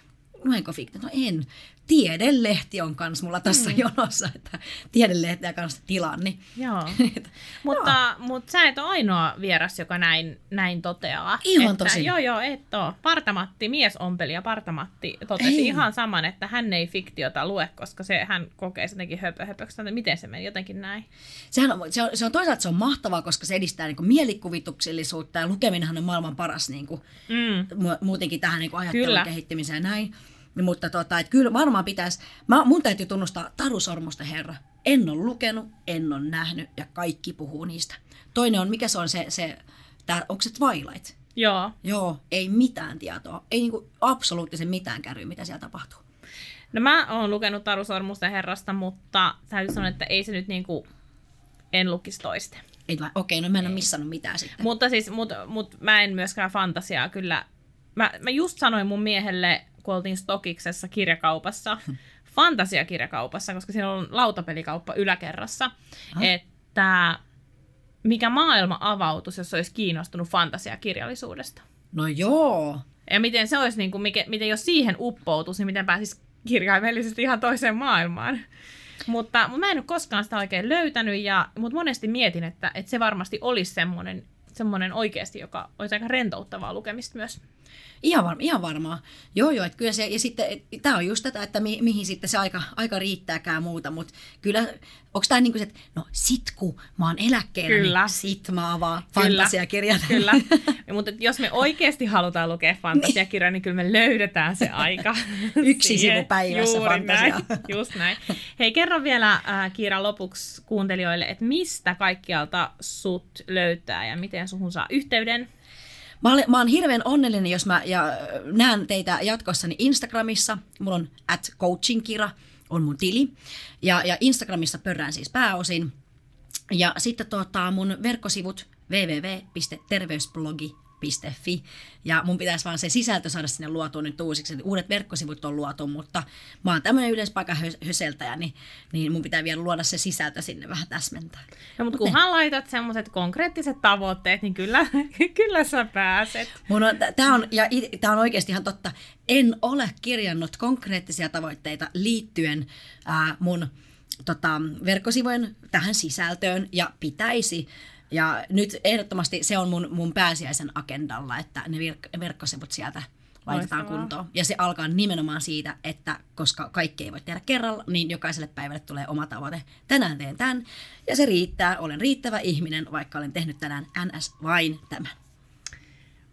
luenko fiktiota? No en. Tiedelehti on kans mulla tässä mm. jonossa, että tiedelehtiä kanssa tilaan. Niin. Joo. *laughs* mutta, mutta sä et ole ainoa vieras, joka näin, näin toteaa. Ihan että, tosi. Joo, joo, et ole. Partamatti, miesompelija Partamatti totesi ei. ihan saman, että hän ei fiktiota lue, koska se, hän kokee jotenkin höpö, höpöksi. Miten se meni? Jotenkin näin. Sehän on, se, on, se on toisaalta se on mahtavaa, koska se edistää niin kuin mielikuvituksellisuutta ja lukeminenhan on maailman paras niin kuin, mm. muutenkin tähän niin kuin ajattelun Kyllä. kehittymiseen ja näin. Mutta tota, et kyllä varmaan pitäisi, mä, mun täytyy tunnustaa Taru Sormusten herra. En ole lukenut, en ole nähnyt ja kaikki puhuu niistä. Toinen on, mikä se on se, se tää, onko se Twilight? Joo. Joo, ei mitään tietoa. Ei niinku absoluuttisen mitään kärryä, mitä siellä tapahtuu. No mä oon lukenut Taru Sormusten herrasta, mutta täytyy sanoa, että ei se nyt niinku, en lukisi toiste. Ei okei, no mä en ole missannut mitään sitten. Mutta siis, mut, mut mä en myöskään fantasiaa kyllä. Mä, mä just sanoin mun miehelle kun oltiin Stokiksessa kirjakaupassa, *laughs* fantasiakirjakaupassa, koska siinä on lautapelikauppa yläkerrassa, ah. että mikä maailma avautus, jos olisi kiinnostunut fantasiakirjallisuudesta. No joo. Ja miten se olisi, niin kuin, miten, miten jos siihen uppoutuisi, niin miten pääsisi kirjaimellisesti ihan toiseen maailmaan. Mutta, mutta mä en ole koskaan sitä oikein löytänyt, ja, mutta monesti mietin, että, että se varmasti olisi semmoinen, semmoinen oikeasti, joka olisi aika rentouttavaa lukemista myös. Ihan, var, ihan varmaan. Joo, joo, että kyllä se, ja sitten tämä on just tätä, että mi, mihin sitten se aika, aika riittääkään muuta, mutta kyllä, onko tämä niin kuin se, että no sit kun mä oon eläkkeellä, kyllä. niin sit mä avaan fantasiakirjat. Kyllä, *laughs* mutta jos me oikeasti halutaan lukea fantasiakirjaa, niin kyllä me löydetään se aika. *laughs* Yksi sivu päivässä Juuri fantasiaa. Näin, *laughs* just näin. Hei, kerro vielä äh, Kiira lopuksi kuuntelijoille, että mistä kaikkialta sut löytää ja miten suhun saa yhteyden? Mä, olen, mä oon hirveän onnellinen, jos mä ja näen teitä jatkossani Instagramissa. Mulla on at coachingkira, on mun tili. Ja, ja Instagramissa pörrään siis pääosin. Ja sitten tota, mun verkkosivut www.terveysblogi Fi. Ja mun pitäisi vaan se sisältö saada sinne luotua nyt uusiksi. Eli uudet verkkosivut on luotu, mutta mä oon tämmöinen yleispaikan höseltäjä, niin, niin mun pitää vielä luoda se sisältö sinne vähän täsmentää. No, mutta kunhan ne. laitat semmoiset konkreettiset tavoitteet, niin kyllä, *laughs* kyllä sä pääset. Mun on, tää on, ja tämä on oikeasti ihan totta. En ole kirjannut konkreettisia tavoitteita liittyen ää, mun tota, verkkosivujen tähän sisältöön ja pitäisi ja nyt ehdottomasti se on mun, mun pääsiäisen agendalla, että ne virk- verkkosivut sieltä laitetaan Loistavaa. kuntoon. Ja se alkaa nimenomaan siitä, että koska kaikki ei voi tehdä kerralla, niin jokaiselle päivälle tulee oma tavoite. Tänään teen tämän, ja se riittää. Olen riittävä ihminen, vaikka olen tehnyt tänään NS vain tämän.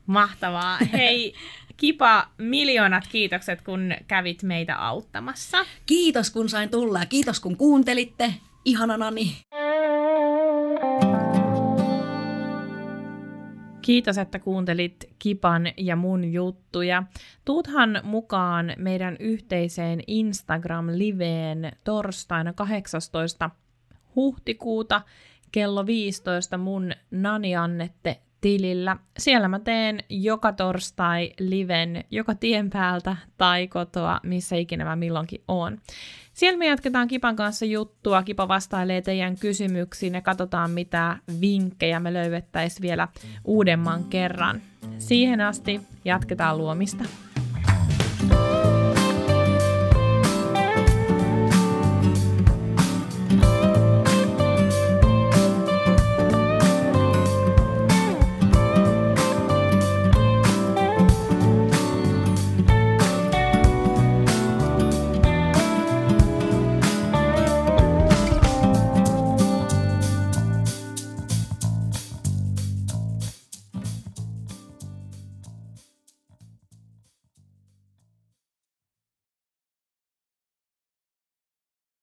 Mahtavaa. *laughs* Hei, Kipa, miljoonat kiitokset, kun kävit meitä auttamassa. Kiitos, kun sain tulla ja kiitos, kun kuuntelitte. Ihananani. Kiitos, että kuuntelit Kipan ja mun juttuja. Tuuthan mukaan meidän yhteiseen Instagram-liveen torstaina 18. huhtikuuta kello 15 mun Nani Annette tilillä. Siellä mä teen joka torstai liven, joka tien päältä tai kotoa, missä ikinä mä milloinkin oon. Siellä me jatketaan Kipan kanssa juttua, Kipa vastailee teidän kysymyksiin ja katsotaan mitä vinkkejä me löydettäisiin vielä uudemman kerran. Siihen asti jatketaan luomista.